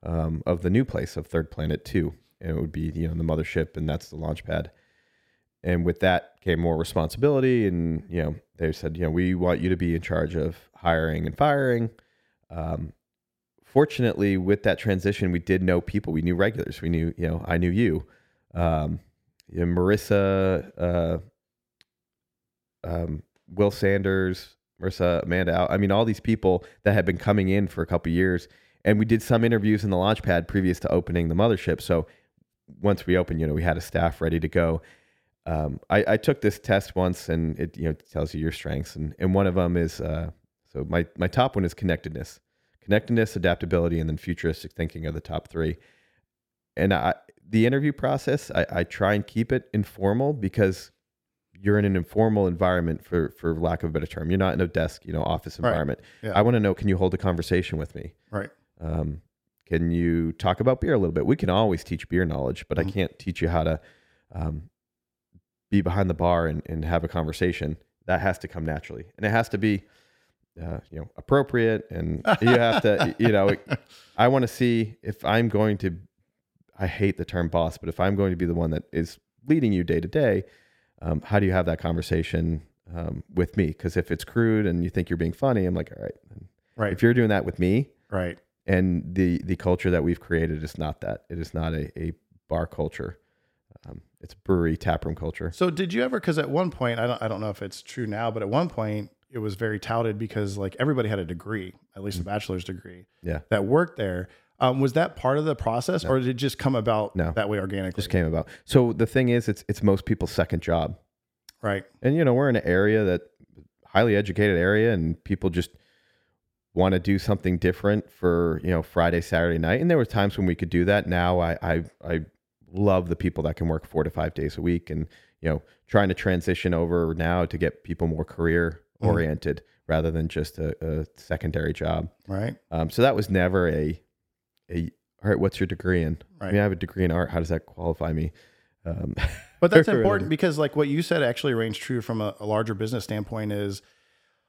um, of the new place of Third Planet Two, and it would be you know the mothership, and that's the launch pad. And with that came more responsibility, and you know they said you know we want you to be in charge of hiring and firing. Um, fortunately, with that transition, we did know people. We knew regulars. We knew you know I knew you, um, you know, Marissa, uh, um, Will Sanders, Marissa, Amanda, I mean, all these people that had been coming in for a couple years. And we did some interviews in the launch pad previous to opening the mothership. So once we opened, you know, we had a staff ready to go. Um, I, I, took this test once and it, you know, tells you your strengths. And, and one of them is, uh, so my, my top one is connectedness, connectedness, adaptability, and then futuristic thinking are the top three. And I, the interview process, I, I try and keep it informal because you're in an informal environment for for lack of a better term. You're not in a desk, you know, office environment. Right. Yeah. I want to know, can you hold a conversation with me? Right. Um, can you talk about beer a little bit? We can always teach beer knowledge, but mm-hmm. I can't teach you how to um, be behind the bar and, and have a conversation. That has to come naturally, and it has to be, uh, you know, appropriate. And you have to, you know, I want to see if I'm going to. I hate the term boss, but if I'm going to be the one that is leading you day to day, um, how do you have that conversation um, with me? Because if it's crude and you think you're being funny, I'm like, all right, right. If you're doing that with me, right, and the the culture that we've created is not that. It is not a, a bar culture. Um, it's brewery taproom culture. So did you ever? Because at one point, I don't I don't know if it's true now, but at one point it was very touted because like everybody had a degree, at least a bachelor's degree, yeah, that worked there. Um, was that part of the process, no. or did it just come about no. that way organically? Just came about. So the thing is, it's it's most people's second job, right? And you know, we're in an area that highly educated area, and people just want to do something different for you know Friday, Saturday night. And there were times when we could do that. Now I I, I love the people that can work four to five days a week, and you know, trying to transition over now to get people more career oriented. Mm. Rather than just a, a secondary job, right? Um, so that was never a a all right, what's your degree in? Right. I mean, I have a degree in art. How does that qualify me? Um, but that's important because, like, what you said actually rings true from a, a, larger business standpoint. Is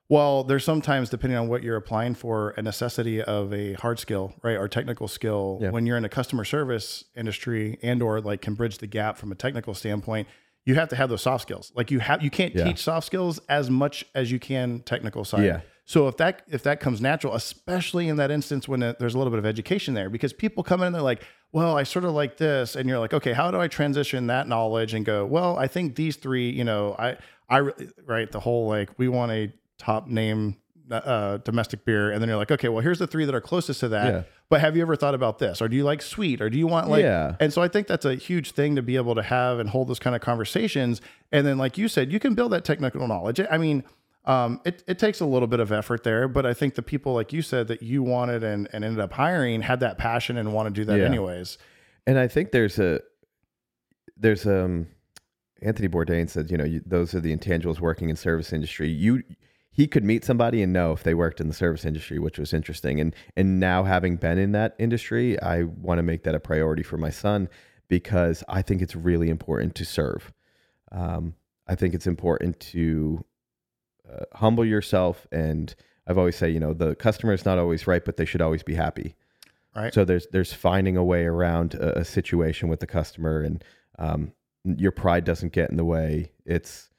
well, there's sometimes depending on what you're applying for, a necessity of a hard skill, right, or technical skill. Yeah. When you're in a customer service industry and or like can bridge the gap from a technical standpoint, you have to have those soft skills. Like you have, you can't yeah. teach soft skills as much as you can technical side. Yeah. So if that if that comes natural, especially in that instance when there's a little bit of education there, because people come in and they're like, well, I sort of like this, and you're like, okay, how do I transition that knowledge and go, well, I think these three, you know, I I right the whole like we want a top name uh, domestic beer, and then you're like, okay, well, here's the three that are closest to that. Yeah. But have you ever thought about this, or do you like sweet, or do you want like? Yeah. And so I think that's a huge thing to be able to have and hold those kind of conversations. And then, like you said, you can build that technical knowledge. I mean um, it, it takes a little bit of effort there, but I think the people, like you said, that you wanted and, and ended up hiring had that passion and want to do that yeah. anyways. And I think there's a, there's um, Anthony Bourdain said, you know, you, those are the intangibles working in service industry. You, he could meet somebody and know if they worked in the service industry, which was interesting. And and now having been in that industry, I want to make that a priority for my son because I think it's really important to serve. Um, I think it's important to uh, humble yourself and I've always say, you know, the customer is not always right, but they should always be happy. Right. So there's there's finding a way around a, a situation with the customer, and um, your pride doesn't get in the way. It's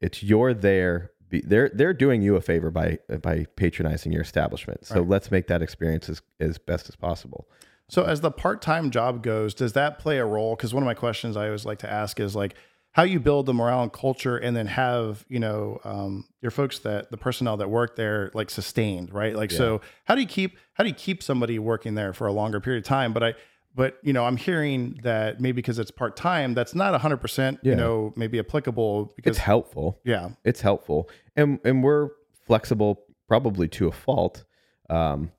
it's you're there. Be, they're they're doing you a favor by by patronizing your establishment. So right. let's make that experience as, as best as possible. So as the part time job goes, does that play a role? Because one of my questions I always like to ask is like, how you build the morale and culture and then have you know um, your folks that the personnel that work there like sustained right? Like yeah. so how do you keep how do you keep somebody working there for a longer period of time? But i but you know i'm hearing that maybe because it's part-time that's not 100% yeah. you know maybe applicable because it's helpful. Yeah. It's helpful. And and we're flexible probably to a fault um,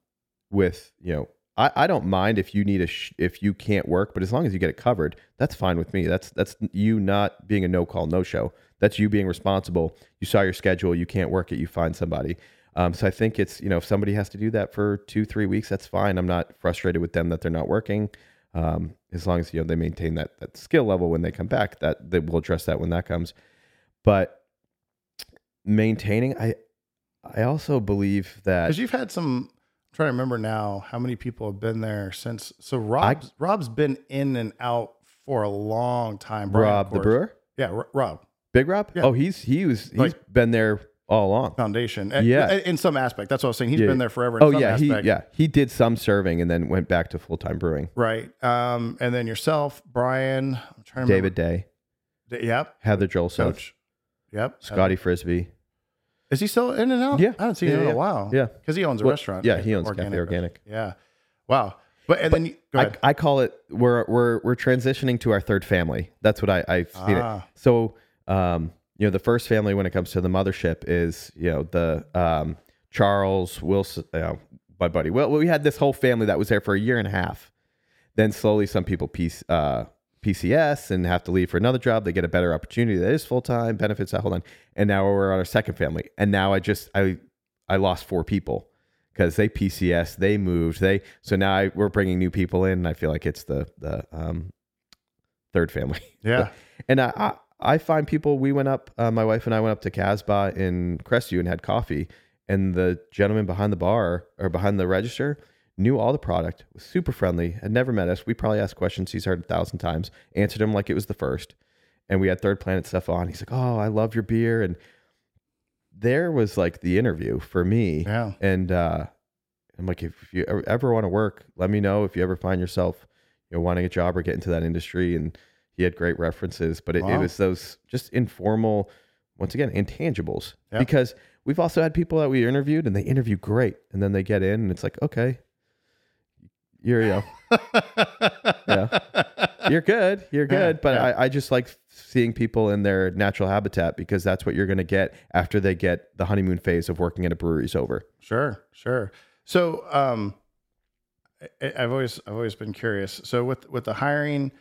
with you know I, I don't mind if you need a sh- if you can't work, but as long as you get it covered, that's fine with me. That's that's you not being a no call no show. That's you being responsible. You saw your schedule, you can't work it, you find somebody. Um, so I think it's you know if somebody has to do that for two three weeks, that's fine. I'm not frustrated with them that they're not working. Um, as long as you know they maintain that that skill level when they come back, that they will address that when that comes. But maintaining, I I also believe that because you've had some trying to remember now how many people have been there since. So Rob's I, Rob's been in and out for a long time. Brian, Rob the brewer. Yeah, R- Rob. Big Rob. Yeah. Oh, he's he was he's like, been there all along. Foundation. Yeah. In some aspect, that's what I was saying. He's yeah. been there forever. oh yeah, aspect. he yeah he did some serving and then went back to full time brewing. Right. Um, and then yourself, Brian. I'm trying to David Day. D- yep. Heather Jolson. Yep. Scotty Frisbee. Is he still in and out? Yeah, I haven't seen yeah, him in yeah. a while. Yeah, because he owns a well, restaurant. Yeah, he owns organic Cafe Organic. Yeah, wow. But and but then you, I, I, call it we're we're we're transitioning to our third family. That's what I I've seen ah. it. So um, you know, the first family when it comes to the mothership is you know the um, Charles Wilson, you know, my buddy. Well, we had this whole family that was there for a year and a half. Then slowly, some people piece uh, PCS and have to leave for another job. They get a better opportunity that is full time, benefits that hold on. And now we're on our second family. And now I just I I lost four people because they PCS, they moved, they so now I, we're bringing new people in. And I feel like it's the the um, third family. Yeah, and I, I, I find people. We went up, uh, my wife and I went up to Casbah in Crestview and had coffee, and the gentleman behind the bar or behind the register knew all the product, was super friendly, had never met us. We probably asked questions he's heard a thousand times, answered him like it was the first. And we had Third Planet stuff on. He's like, Oh, I love your beer. And there was like the interview for me. Yeah. And uh, I'm like, if you ever want to work, let me know if you ever find yourself, you know, wanting a job or get into that industry. And he had great references, but it, wow. it was those just informal, once again, intangibles. Yeah. Because we've also had people that we interviewed and they interview great. And then they get in and it's like, okay, you're you yeah, you're good, you're good. But yeah. I, I just like seeing people in their natural habitat because that's what you're going to get after they get the honeymoon phase of working at a brewery's over. Sure, sure. So, um, I, I've always I've always been curious. So with with the hiring,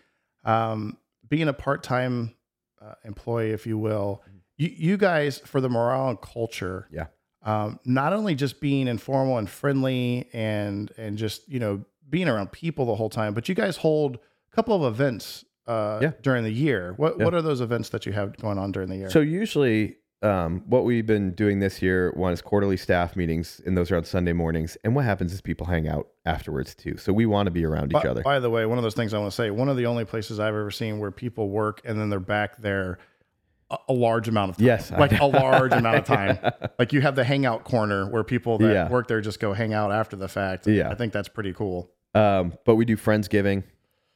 um, being a part time uh, employee, if you will, you, you guys for the morale and culture, yeah. Um, not only just being informal and friendly and and just you know being around people the whole time, but you guys hold a couple of events uh, yeah. during the year. What yeah. what are those events that you have going on during the year? So usually um, what we've been doing this year, one is quarterly staff meetings, and those are on Sunday mornings. And what happens is people hang out afterwards too. So we want to be around by, each other. By the way, one of those things I want to say, one of the only places I've ever seen where people work and then they're back there a, large amount of time. Yes. Like a large amount of time. Like you have the hangout corner where people that yeah. work there just go hang out after the fact. Yeah. I think that's pretty cool. Um, but we do Friendsgiving.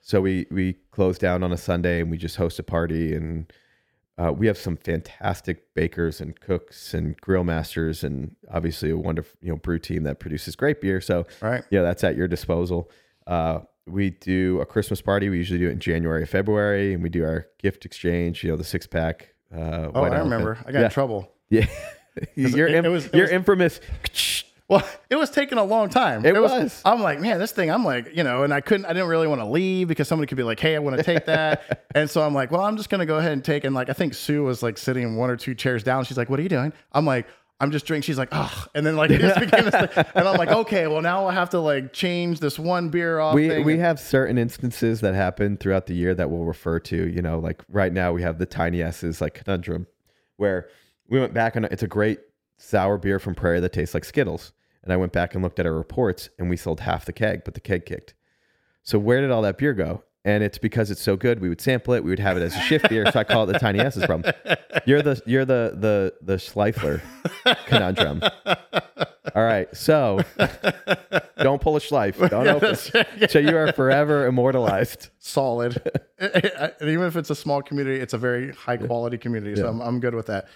So we, we close down on a Sunday and we just host a party and uh, we have some fantastic bakers and cooks and grill masters, and obviously a wonderful you know brew team that produces great beer. So, right, yeah, that's at your disposal. Uh, we do a Christmas party. We usually do it in January, February, and we do our gift exchange. You know, the six pack. Uh, oh, I remember. I got yeah. in trouble. Yeah, you're it, it was, it you're was, infamous. Well, it was taking a long time. It, it was, was, I'm like, man, this thing. I'm like, you know, and I couldn't. I didn't really want to leave because somebody could be like, hey, I want to take that. and so I'm like, well, I'm just gonna go ahead and take. And like, I think Sue was like sitting in one or two chairs down. She's like, what are you doing? I'm like. I'm just drinking. She's like, oh, and then like this became this thing. and I'm like, okay, well now I have to like change this one beer off. We thing. we have certain instances that happen throughout the year that we'll refer to. You know, like right now we have the tiny S's like conundrum, where we went back and it's a great sour beer from Prairie that tastes like Skittles. And I went back and looked at our reports and we sold half the keg, but the keg kicked. So where did all that beer go? And it's because it's so good, we would sample it, we would have it as a shift beer. So I call it the tiny S's problem. You're the you're the the the Schleifler conundrum. All right, so don't pull a Schleif. Don't open. So you are forever immortalized. Solid. and even if it's a small community, it's a very high quality community. So yeah. I'm, I'm good with that.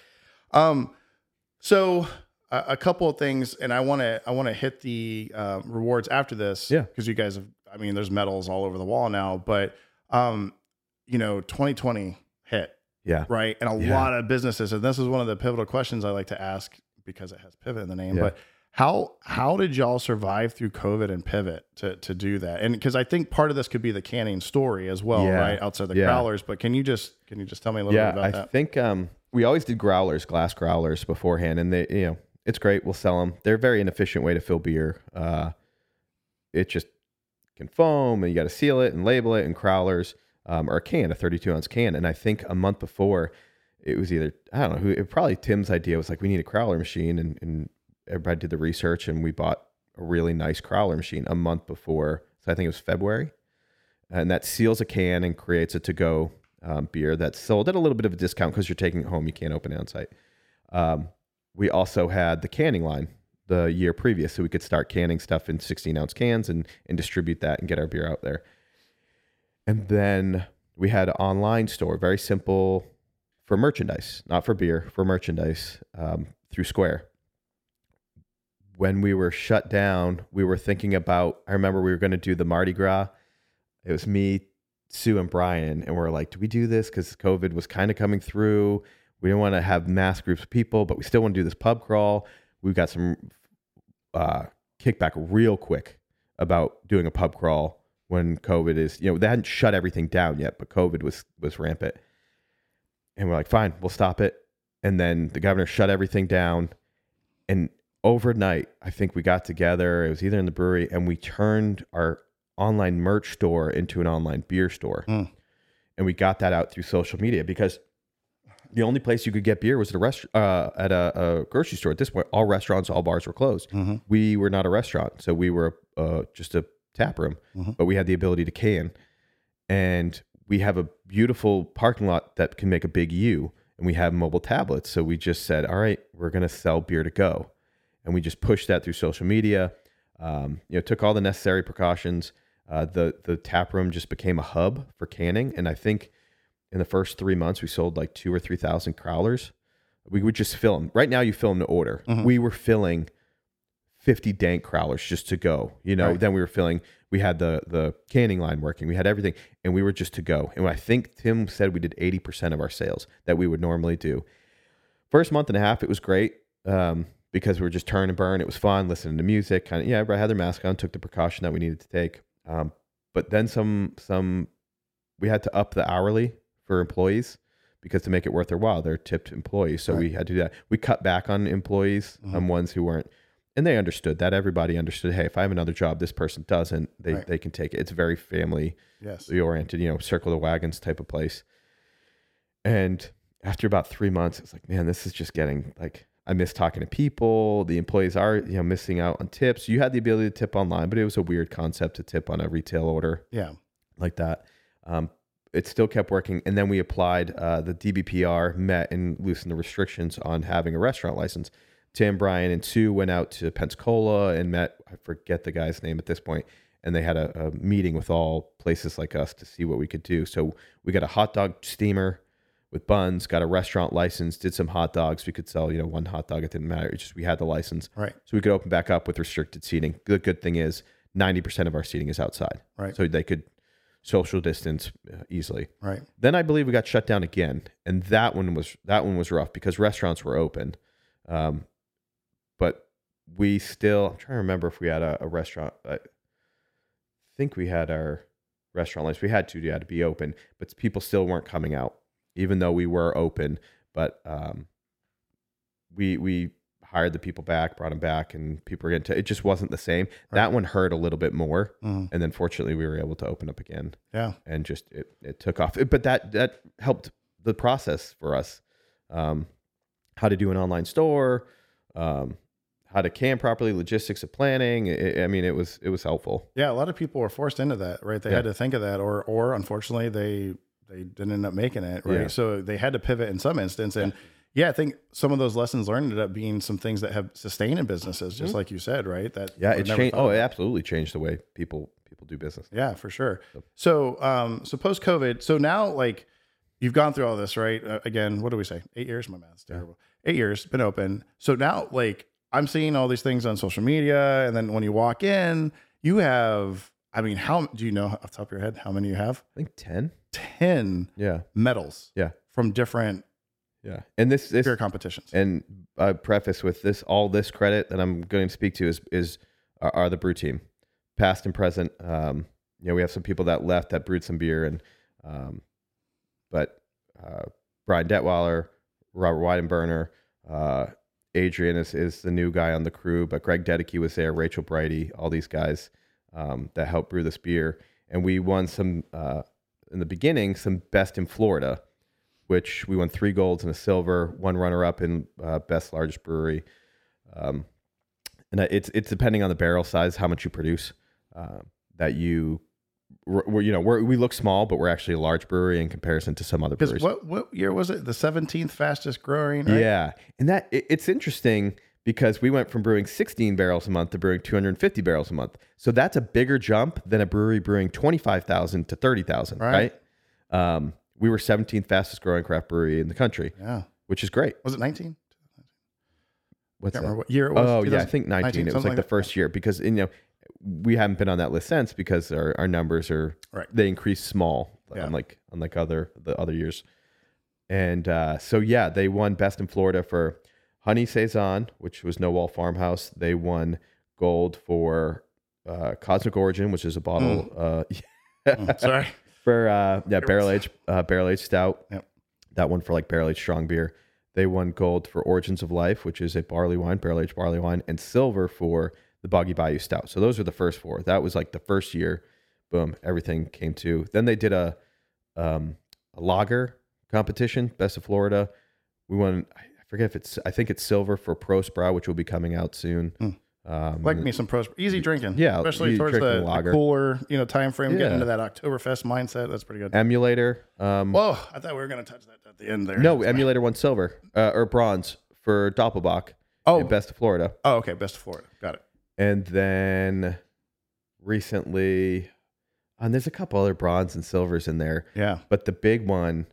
Um, so a, a couple of things, and I want to I want to hit the uh, rewards after this. Yeah, because you guys have. I mean, there's medals all over the wall now, but um, you know, 2020 hit. Yeah. Right. And a yeah. lot of businesses, and this is one of the pivotal questions I like to ask because it has pivot in the name. Yeah. But how how did y'all survive through COVID and pivot to to do that? And because I think part of this could be the canning story as well, yeah. right? Outside the growlers. But can you just can you just tell me a little bit about I that? I think um we always did growlers, glass growlers beforehand, and they you know it's great. We'll sell them. They're a very inefficient way to fill beer. Uh, it just can foam, and you got to seal it and label it. And crowlers um, or a can, a 32 ounce can. And I think a month before, it was either I don't know who. It, probably Tim's idea was like we need a crowler machine, and, and everybody did the research, and we bought a really nice crowler machine a month before. So I think it was February, and that seals a can and creates a to go um, beer that's sold at a little bit of a discount because you're taking it home. You can't open it on site. Um, we also had the canning line the year previous, so we could start canning stuff in 16 ounce cans and and distribute that and get our beer out there. And then we had an online store, very simple for merchandise, not for beer, for merchandise um, through Square. When we were shut down, we were thinking about. I remember we were going to do the Mardi Gras. It was me, Sue, and Brian, and we are like, "Do we do this?" Because COVID was kind of coming through we don't want to have mass groups of people, but we still want to do this pub crawl. We've got some uh, kickback real quick about doing a pub crawl when COVID is, you know, they hadn't shut everything down yet, but COVID was was rampant. And we're like, fine, we'll stop it. And then the governor shut everything down. And overnight, I think we got together. It was either in the brewery, and we turned our online merch store into an online beer store. Mm. And we got that out through social media because the only place you could get beer was at a rest uh, at a, a, grocery store. At this point, all restaurants, all bars were closed. Mm-hmm. We were not a restaurant, so we were uh, just a tap room, mm-hmm. but we had the ability to can, and we have a beautiful parking lot that can make a big U, and we have mobile tablets. So we just said, all right, we're going to sell beer to go, and we just pushed that through social media. Um, you know, took all the necessary precautions. Uh, the the tap room just became a hub for canning, and I think in the first three months, we sold like two or 3,000 crowlers. We would just fill them. Right now, you fill them to order. Mm-hmm. We were filling 50 dank crowlers just to go. You know, right. then we were filling, we had the the canning line working, we had everything, and we were just to go. And I think Tim said we did 80% of our sales that we would normally do. First month and a half, it was great um, because we were just turn and burn. It was fun, listening to music. Kind of, yeah, everybody had their mask on, took the precaution that we needed to take. Um, but then some, some, we had to up the hourly for employees because to make it worth their while, they're tipped employees. So right. we had to do that. We cut back on employees, mm-hmm. on ones who weren't, and they understood that. Everybody understood. Hey, if I have another job, this person doesn't. They right. they can take it. It's very family yes. oriented. You know, circle the wagons type of place. And after about three months, it's like, man, this is just getting like I miss talking to people. The employees are, you know, missing out on tips. You had the ability to tip online, but it was a weird concept to tip on a retail order. Yeah. Like that. Um, it still kept working. And then we applied uh, the DBPR, met and loosened the restrictions on having a restaurant license. Tim, Brian, and Sue went out to Pensacola and met, I forget the guy's name at this point, and they had a, a meeting with all places like us to see what we could do. So we got a hot dog steamer with buns, got a restaurant license, did some hot dogs. We could sell, you know, one hot dog. It didn't matter. It's just we had the license. Right. So we could open back up with restricted seating. The good thing is 90% of our seating is outside. Right. So they could social distance uh, easily. Right. Then I believe we got shut down again. And that one was that one was rough because restaurants were open. Um, but we still I'm trying to remember if we had a, a restaurant. I think we had our restaurant license. We had to, had to be open, but people still weren't coming out even though we were open. But um, we we hired the people back, brought them back, and people were getting to, it just wasn't the same. Right. That one hurt a little bit more, mm-hmm. and then fortunately we were able to open up again. Yeah, and just it it took off. But that that helped the process for us. Um, how to do an online store, um, how to can properly, logistics of planning. It, I mean, it was it was helpful. Yeah, a lot of people were forced into that, right? They yeah. had to think of that, or or unfortunately they they didn't end up making it, right? Yeah. So they had to pivot in some instance. And yeah. Yeah. I think some of those lessons learned ended up being some things that have sustained in businesses, just mm-hmm. like you said, right? That yeah, it changed. Oh, it absolutely changed the way people people do business. Yeah, for sure. So, um, so post COVID, so now like you've gone through all this, right? Uh, again, what do we say? Eight years. My math's terrible. Yeah. Eight years been open. So now like I'm seeing all these things on social media, and then when you walk in, you have. I mean, how do you know off the top of your head how many you have? I think ten. 10 yeah medals yeah from different yeah. And this this beer competitions. and I preface with this all this credit that i'm going to speak to is is are, are the brew team past and present. Um you know we have some people that left that brewed some beer and um but uh brian detweiler robert weidenberner uh adrian is, is the new guy on the crew but greg dedeke was there rachel brighty all these guys um, that helped brew this beer. And we won some uh, in the beginning some best in Florida, which we won three golds and a silver, one runner up in uh, best largest brewery. Um, and it's it's depending on the barrel size, how much you produce, uh, that you we're, you know we're, we look small, but we're actually a large brewery in comparison to some other breweries. What what year was it? The seventeenth fastest growing. Right? Yeah, and that it, it's interesting because we went from brewing 16 barrels a month to brewing 250 barrels a month. So that's a bigger jump than a brewery brewing 25,000 to 30,000, right? right? Um, we were 17th fastest growing craft brewery in the country. Yeah. Which is great. Was it 19? What's that? what year it was. Oh, yeah, I think 19. 19 it was like, like the first year because, you know, we haven't been on that list since because our, our numbers are, right. they increase small, yeah. unlike, unlike other, the other years. And uh, so, yeah, they won best in Florida for Honey Saison, which was No Wall Farmhouse, they won gold for uh, Cosmic Origin, which is a bottle. Mm. Uh, mm, sorry for uh, yeah barrel aged uh, barrel aged stout. Yep. That one for like barrel aged strong beer. They won gold for Origins of Life, which is a barley wine, barrel aged barley wine, and silver for the Boggy Bayou Stout. So those are the first four. That was like the first year. Boom, everything came to. Then they did a um, a lager competition, Best of Florida. We won I forget if it's I think it's silver for Pro Sprout, which will be coming out soon. Mm. Um, like me some Pro easy drinking, yeah, especially towards the, the, cooler you know time frame, yeah. getting into that Oktoberfest mindset. That's pretty good. Emulator. Um, Whoa, I thought we were going to touch that at the end there. No, That's Emulator won silver uh, or bronze for Doppelbock. Oh, Best of Florida. Oh, okay, Best of Florida. Got it. And then recently, and there's a couple other bronze and silvers in there. Yeah, but the big one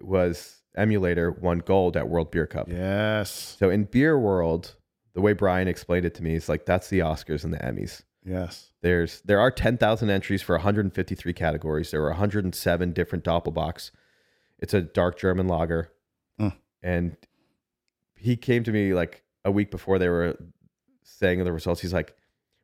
was emulator won gold at World Beer Cup. Yes. So in beer world, the way Brian explained it to me is like that's the Oscars and the Emmys. Yes. There's there are 10,000 entries for 153 categories. There are 107 different Doppelbocks. It's a dark German lager. Mm. And he came to me like a week before they were saying the results. He's like,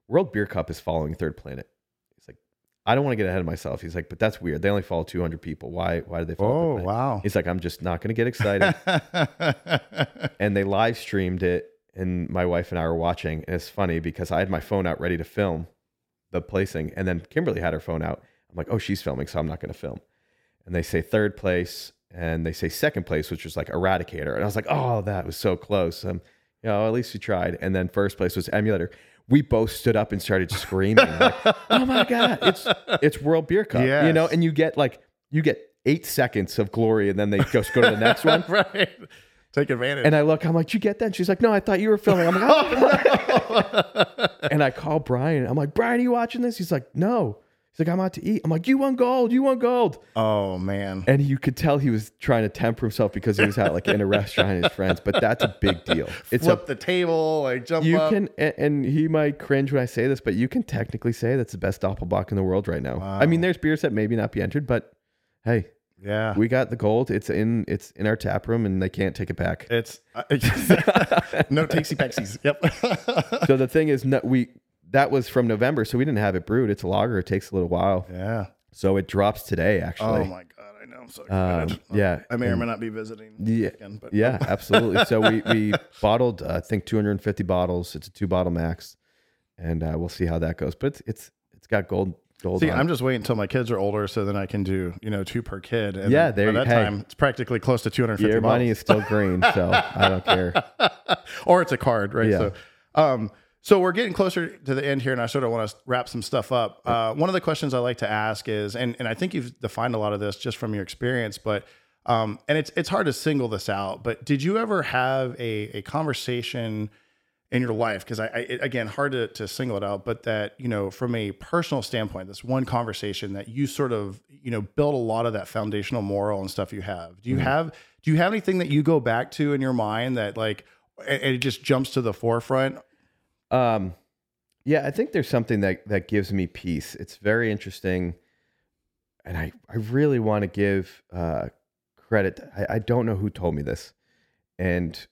World Beer Cup is following Third Planet. He's like, I don't want to get ahead of myself. He's like, but that's weird. They only follow 200 people. Why? Why did they follow? Oh, wow. He's like, I'm just not going to get excited. and they live streamed it, and my wife and I were watching. And it's funny because I had my phone out ready to film the placing, and then Kimberly had her phone out. I'm like, oh, she's filming, so I'm not going to film. And they say third place and they say second place, which was like Eradicator, and I was like, oh, that was so close. Um, you know, at least we tried. And then first place was Emulator. We both stood up and started screaming, like, "Oh my god, it's it's World Beer Cup!" Yes. You know, and you get like you get eight seconds of glory, and then they just go to the next one. right. Take advantage. And I look, I'm like, you get that? And she's like, no, I thought you were filming. I'm like, oh. and I call Brian. I'm like, Brian, are you watching this? He's like, no. He's like, I'm out to eat. I'm like, you won gold. You won gold. Oh man. And you could tell he was trying to temper himself because he was out like in a restaurant and his friends. But that's a big deal. It's Flip a, the table, like jump you up. can, and he might cringe when I say this, but you can technically say that's the best doppelbock in the world right now. Wow. I mean, there's beers that maybe not be entered, but hey, yeah, we got the gold. It's in it's in our tap room, and they can't take it back. It's uh, no takesy packsies. Yep. so the thing is, no, we that was from November, so we didn't have it brewed. It's a lager. It takes a little while. Yeah. So it drops today, actually. Oh my god, I know. I'm so excited. Um, yeah, I may or may not be visiting. Yeah, again, but yeah, absolutely. So we we bottled, uh, I think, 250 bottles. It's a two bottle max, and uh, we'll see how that goes. But it's it's it's got gold gold. See, I'm just waiting until my kids are older, so then I can do you know two per kid. And yeah, there. By that hey, time, it's practically close to 250. Your money is still green, so I don't care. or it's a card, right? Yeah. So, um, so we're getting closer to the end here, and I sort of want to wrap some stuff up. Uh, one of the questions I like to ask is, and and I think you've defined a lot of this just from your experience, but um, and it's it's hard to single this out. But did you ever have a a conversation? In your life because I, I, again hard to, to single it out but that you know from a personal standpoint this one conversation that you sort of you know build a lot of that foundational moral and stuff you have. Do you mm-hmm. have do you have anything that you go back to in your mind that like and it just jumps to the forefront? Um yeah i think there's something that that gives me peace. It's very interesting and i i really want to give uh credit. I, I don't know who told me this and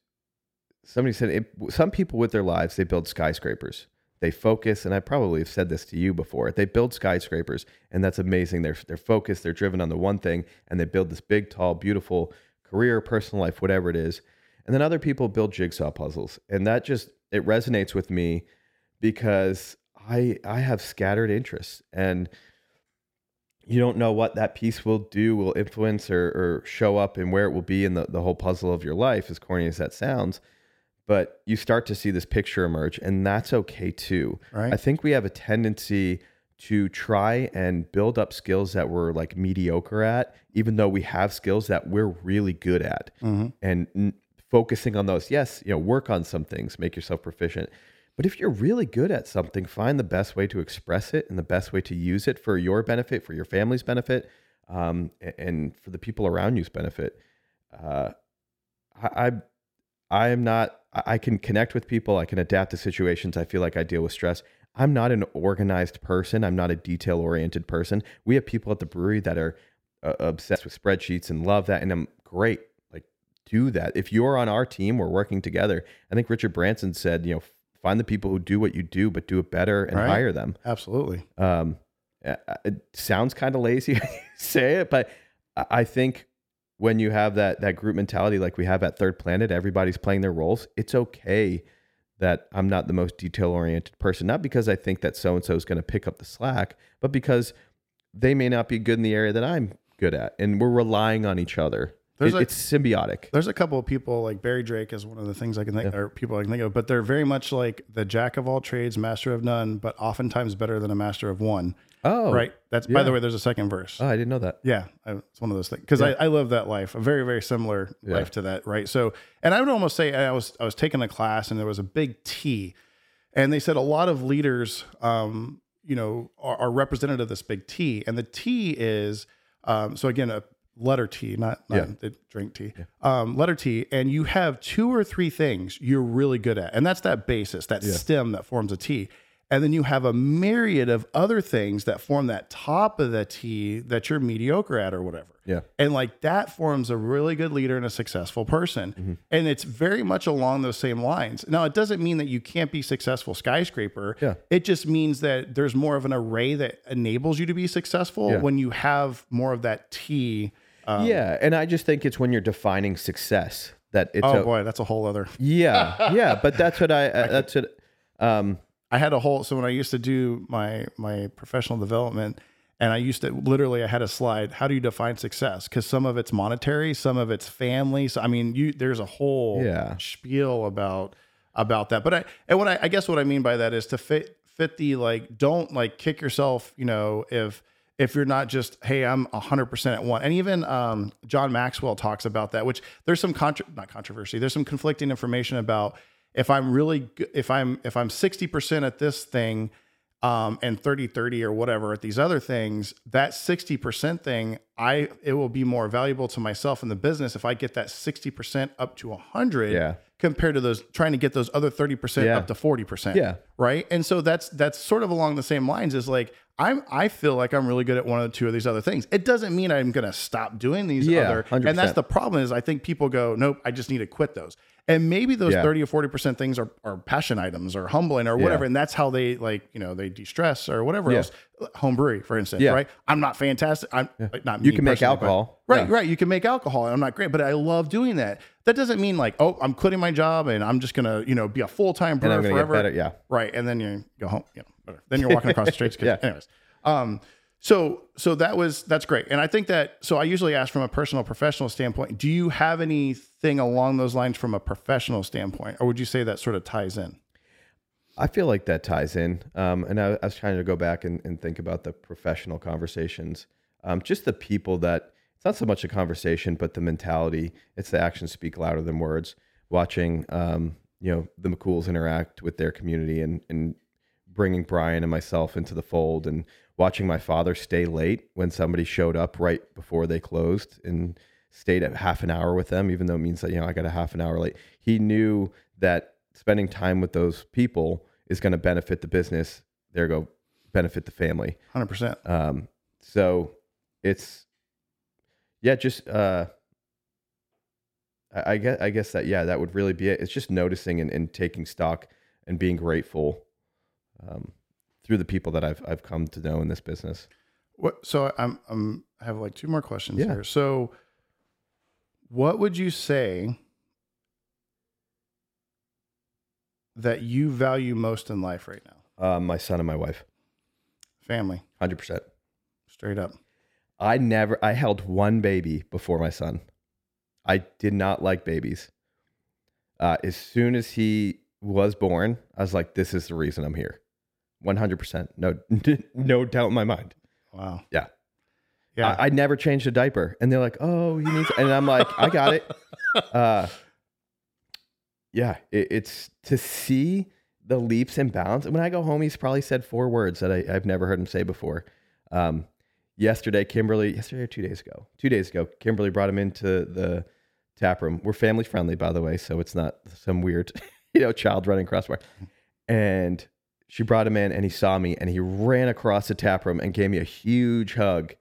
somebody said it, some people with their lives they build skyscrapers. They focus and i probably have said this to you before they build skyscrapers and that's amazing. They're they're focused they're driven on the one thing and they build this big tall beautiful career personal life whatever it is. And then other people build jigsaw puzzles and that just it resonates with me because i i have scattered interests and you don't know what that piece will do will influence or, or show up and where it will be in the, the whole puzzle of your life as corny as that sounds but you start to see this picture emerge and that's okay too right. i think we have a tendency to try and build up skills that we're like mediocre at even though we have skills that we're really good at mm-hmm. and n- focusing on those yes you know work on some things make yourself proficient but if you're really good at something find the best way to express it and the best way to use it for your benefit for your family's benefit um, and for the people around you's benefit uh, I, I I am not I can connect with people. I can adapt to situations. I feel like I deal with stress. I'm not an organized person. I'm not a detail oriented person. We have people at the brewery that are uh, obsessed with spreadsheets and love that. And I'm great. Like, do that. If you're on our team, we're working together. I think Richard Branson said, you know, find the people who do what you do, but do it better and right. hire them. Absolutely. Um, it sounds kind of lazy say it, but I think when you have that that group mentality like we have at Third Planet, everybody's playing their roles. It's okay that I'm not the most detail oriented person, not because I think that so and so is going to pick up the slack, but because they may not be good in the area that I'm good at, and we're relying on each other. It, a, it's symbiotic. There's a couple of people like Barry Drake is one of the things I can think, yeah. or people I can think of, but they're very much like the jack of all trades, master of none, but oftentimes better than a master of one. Oh, right. That's yeah. by the way. There's a second verse. Oh, I didn't know that. Yeah, I, it's one of those things because yeah. I, I live that life, a very very similar yeah. life to that. Right. So, and I would almost say I was I was taking a class and there was a big T, and they said a lot of leaders, um, you know, are, are representative of this big T, and the T is, um, so again a letter T, not, not the drink tea, um, letter T, and you have two or three things you're really good at, and that's that basis, that stem that forms a T. And then you have a myriad of other things that form that top of the T that you're mediocre at or whatever. Yeah. And like that forms a really good leader and a successful person. Mm-hmm. And it's very much along those same lines. Now, it doesn't mean that you can't be successful skyscraper. Yeah. It just means that there's more of an array that enables you to be successful yeah. when you have more of that T. Um, yeah. And I just think it's when you're defining success that it's. Oh, a, boy, that's a whole other. Yeah. Yeah. But that's what I, uh, that's what, um, I had a whole so when I used to do my my professional development And I used to literally, I had a slide. How do you define success? Because some of it's monetary, some of it's family. So I mean, you there's a whole yeah. spiel about about that. But I and what I, I guess what I mean by that is to fit fit the like don't like kick yourself. You know if if you're not just hey i'm 100% at one and even um, john maxwell talks about that which there's some contra- not controversy there's some conflicting information about if i'm really good, if i'm if i'm 60% at this thing um, and 30 30 or whatever at these other things that 60% thing i it will be more valuable to myself in the business if i get that 60% up to 100 yeah. compared to those trying to get those other 30% Yeah. up to 40% Yeah. right and so that's that's sort of along the same lines as like i'm i feel like i'm really good at one or two of these other things it doesn't mean i'm going to stop doing these Yeah, other 100%. and that's the problem is i think people go nope i just need to quit those and maybe those Yeah. 30 or 40% things are, are passion items or humbling or whatever and that's how they like you know they de-stress or whatever Yeah. else home brewery for instance Yeah. right i'm not fantastic i'm like, not You can make personally, but- alcohol. right Yeah. right you can make alcohol and i'm not great but i love doing that that doesn't mean like oh i'm quitting my job and i'm just gonna you know be a full-time brewer I'm gonna get forever better. Yeah. right and then you go home you know then you're walking across the streets Yeah. anyways um so so that was that's great and i think that so i usually ask from a personal professional standpoint do you have anything along those lines from a professional standpoint or would you say that sort of ties in I feel like that ties in. Um, and I, I was trying to go back and, and think about the professional conversations. Um, just the people that it's not so much a conversation, but the mentality. It's the actions speak louder than words. Watching, um, you know, the McCools interact with their community and and bringing Brian and myself into the fold, and watching my father stay late when somebody showed up right before they closed and stayed at half an hour with them, even though it means that you know I got a half an hour late. He knew that spending time with those people is going to benefit the business. There go benefit the family. 100% Um, so it's yeah, just uh, I, I guess I guess that yeah, that would really be it. It's just noticing and, and taking stock and being grateful um, through the people that I've I've come to know in this business. What? So I'm I'm I have like two more questions Yeah. here. So, what would you say that you value most in life right now? Um, my son and my wife, Family, hundred percent. straight up. I never I held one baby before my son. I did not like babies. Uh, as soon as he was born, I was like, "This is the reason I'm here." One hundred percent, no, no doubt in my mind. Wow. Yeah. Yeah. I, I never changed a diaper, and they're like, "Oh, you need," and I'm like, "I got it." Uh, yeah, it, it's to see the leaps and bounds. When I go home, he's probably said four words that I, I've never heard him say before. Um, yesterday, Kimberly, yesterday or two days ago, two days ago, Kimberly brought him into the tap room. We're family friendly, by the way, so it's not some weird, you know, child running across the bar. And she brought him in, and he saw me, and he ran across the tap room and gave me a huge hug.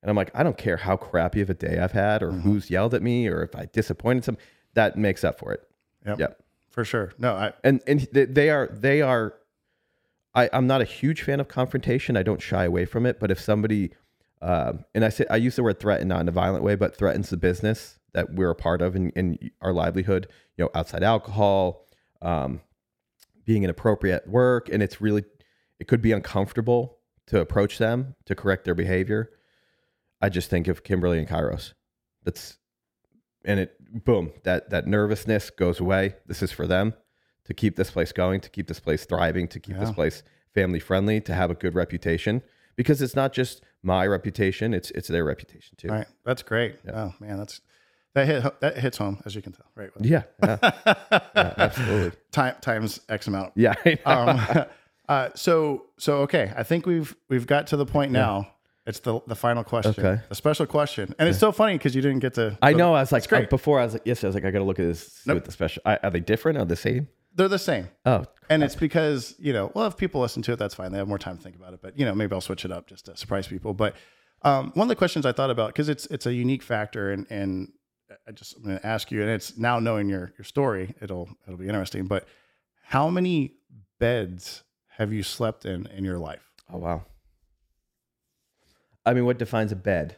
And I'm like, I don't care how crappy of a day I've had, or Mhm. who's yelled at me, or if I disappointed some. That makes up for it. Yep. Yep. For sure. No, I And and they- they are they are. I, I'm not a huge fan of confrontation. I don't shy away from it. But if somebody, uh, and I say I use the word threaten not in a violent way, but threatens the business that we're a part of and, and our livelihood, you know, outside alcohol, um, being inappropriate at work, and it's really, it could be uncomfortable to approach them to correct their behavior. I just think of Kimberly and Kairos. That's, and it, boom, that that nervousness goes away. This is for them to keep this place going, to keep this place thriving, to keep this place family friendly, to have a good reputation. Because it's not just my reputation; it's it's their reputation too. right That's great. Oh man, that's that hit that hits home as you can tell. Right. Yeah, yeah, yeah, absolutely. Time times X amount. Yeah, um, uh, so so okay, I think we've we've got to the point now. It's the the final question, Okay. the special question, and it's so funny because you didn't get to. I know. I was like, great. uh, before I was like, yes, I was like, I got to look at this see Nope. what the special. Are, are they different? Are they the same? they're the same, Oh, and it's because you know, well, if people listen to it, that's fine. They have more time to think about it, but you know, maybe I'll switch it up just to surprise people. But um, one of the questions I thought about because it's it's a unique factor, and and I just I'm going to ask you, and it's now knowing your your story, it'll it'll be interesting. But how many beds have you slept in in your life? oh wow. I mean, what defines a bed?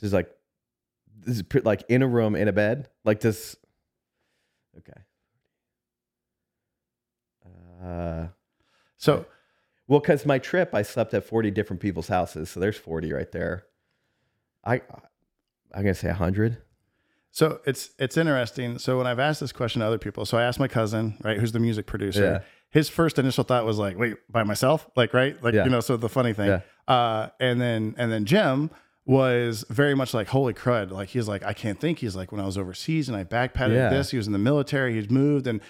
Just like this is like in a room in a bed. Like this. Okay. Uh, So Well, because my trip, I slept at 40 different people's houses. So there's 40 right there. I, I'm going to say 100. So it's it's interesting. So when I've asked this question to other people, so I asked my cousin, right, who's the music producer. Yeah. His first initial thought was like, "Wait, by myself?" Like, right? Like, yeah. you know, so the funny thing. Yeah. Uh, and then and then Jim was very much like, "Holy crud!" Like he's like, "I can't think." He's like, "When I was overseas and I backpacked yeah. this, he was in the military, he's moved and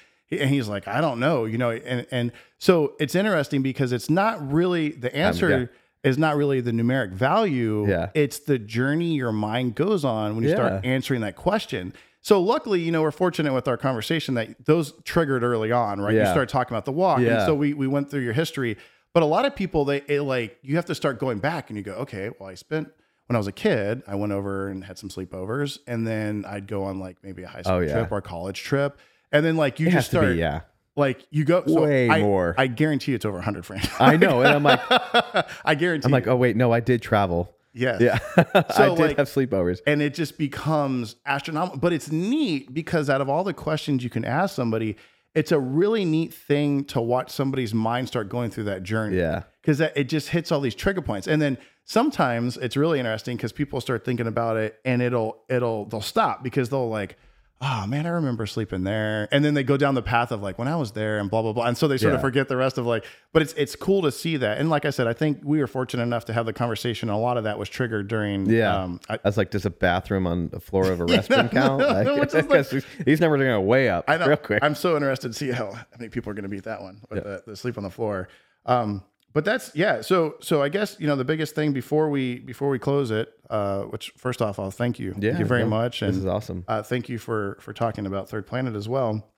and he's like, I don't know, you know, and and so it's interesting because it's not really the answer um. Is not really the numeric value. Yeah. It's the journey your mind goes on when you yeah. start answering that question. So luckily, you know, we're fortunate with our conversation that those triggered early on, right? Yeah. You start talking about the walk. Yeah. And so we we went through your history. But a lot of people they it, like you have to start going back and you go, okay, well, I spent when I was a kid, I went over and had some sleepovers, and then I'd go on like maybe a high school oh, yeah. trip or a college trip and then like you it just start, be, yeah. Like you go so way I, more. I guarantee it's over 100 frames. I know, and I'm like, I guarantee. I'm like, oh wait, no, I did travel. Yes. Yeah. So I did like, have sleepovers. And it just becomes astronomical. But it's neat because out of all the questions you can ask somebody, it's a really neat thing to watch somebody's mind start going through that journey. Yeah. Because it just hits all these trigger points. And then sometimes it's really interesting because people start thinking about it and it'll it'll they'll stop because they'll like, oh man, I remember sleeping there. And then they go down the path of like when I was there and blah blah blah. And so they sort yeah. of forget the rest of like, but it's it's cool to see that. And like I said, I think we were fortunate enough to have the conversation. A lot of that was triggered during yeah. Um, I, was like, does a bathroom on the floor of a restroom count? Like, like, these numbers are going to way up I know. real quick. I'm so interested to see how, how many people are going to beat that one with yeah. the, the sleep on the floor. Um, but that's yeah. So so I guess you know the biggest thing before we before we close it, uh, which first off I'll thank you, yeah, thank you very much, and this is awesome. Uh, thank you for for talking about Third Planet as well.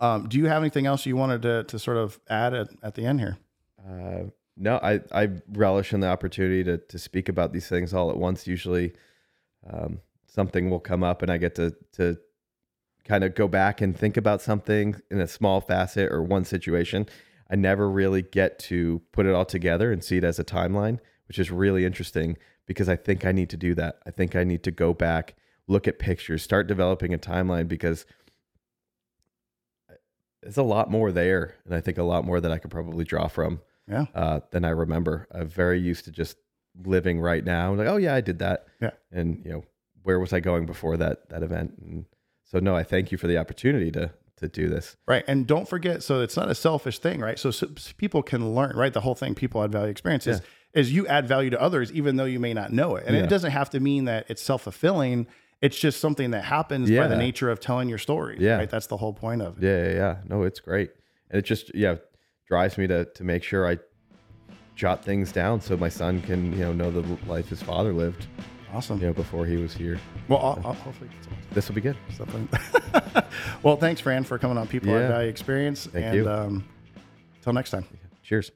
Um, do you have anything else you wanted to to sort of add at, at the end here? Uh, no, I I relish in the opportunity to to speak about these things all at once. Usually, um, something will come up and I get to to kind of go back and think about something in a small facet or one situation I never really get to put it all together and see it as a timeline, which is really interesting because I think I need to do that. I think I need to go back, look at pictures, start developing a timeline because there's a lot more there. And I think a lot more that I could probably draw from yeah. uh, than I remember. I'm very used to just living right now. Like, oh, yeah, I did that. Yeah. And, you know, where was I going before that, that event? And so, no, I thank you for the opportunity to, to do this. Right. And don't forget, so it's not a selfish thing, right? So, so people can learn, right? The whole thing people add value experiences yeah. is you add value to others, even though you may not know it. And yeah. it doesn't have to mean that it's self fulfilling. It's just something that happens yeah. by the nature of telling your story. Yeah. Right. That's the whole point of it. Yeah. Yeah. No, it's great. And it just, yeah, drives me to, to make sure I jot things down so my son can, you know, know the life his father lived. Awesome. Know, before he was here. Well, I'll, I'll hopefully this will be good. Well, thanks, Fran, for coming on People yeah. Value Experience. Thank and, you. Um, until next time. Cheers.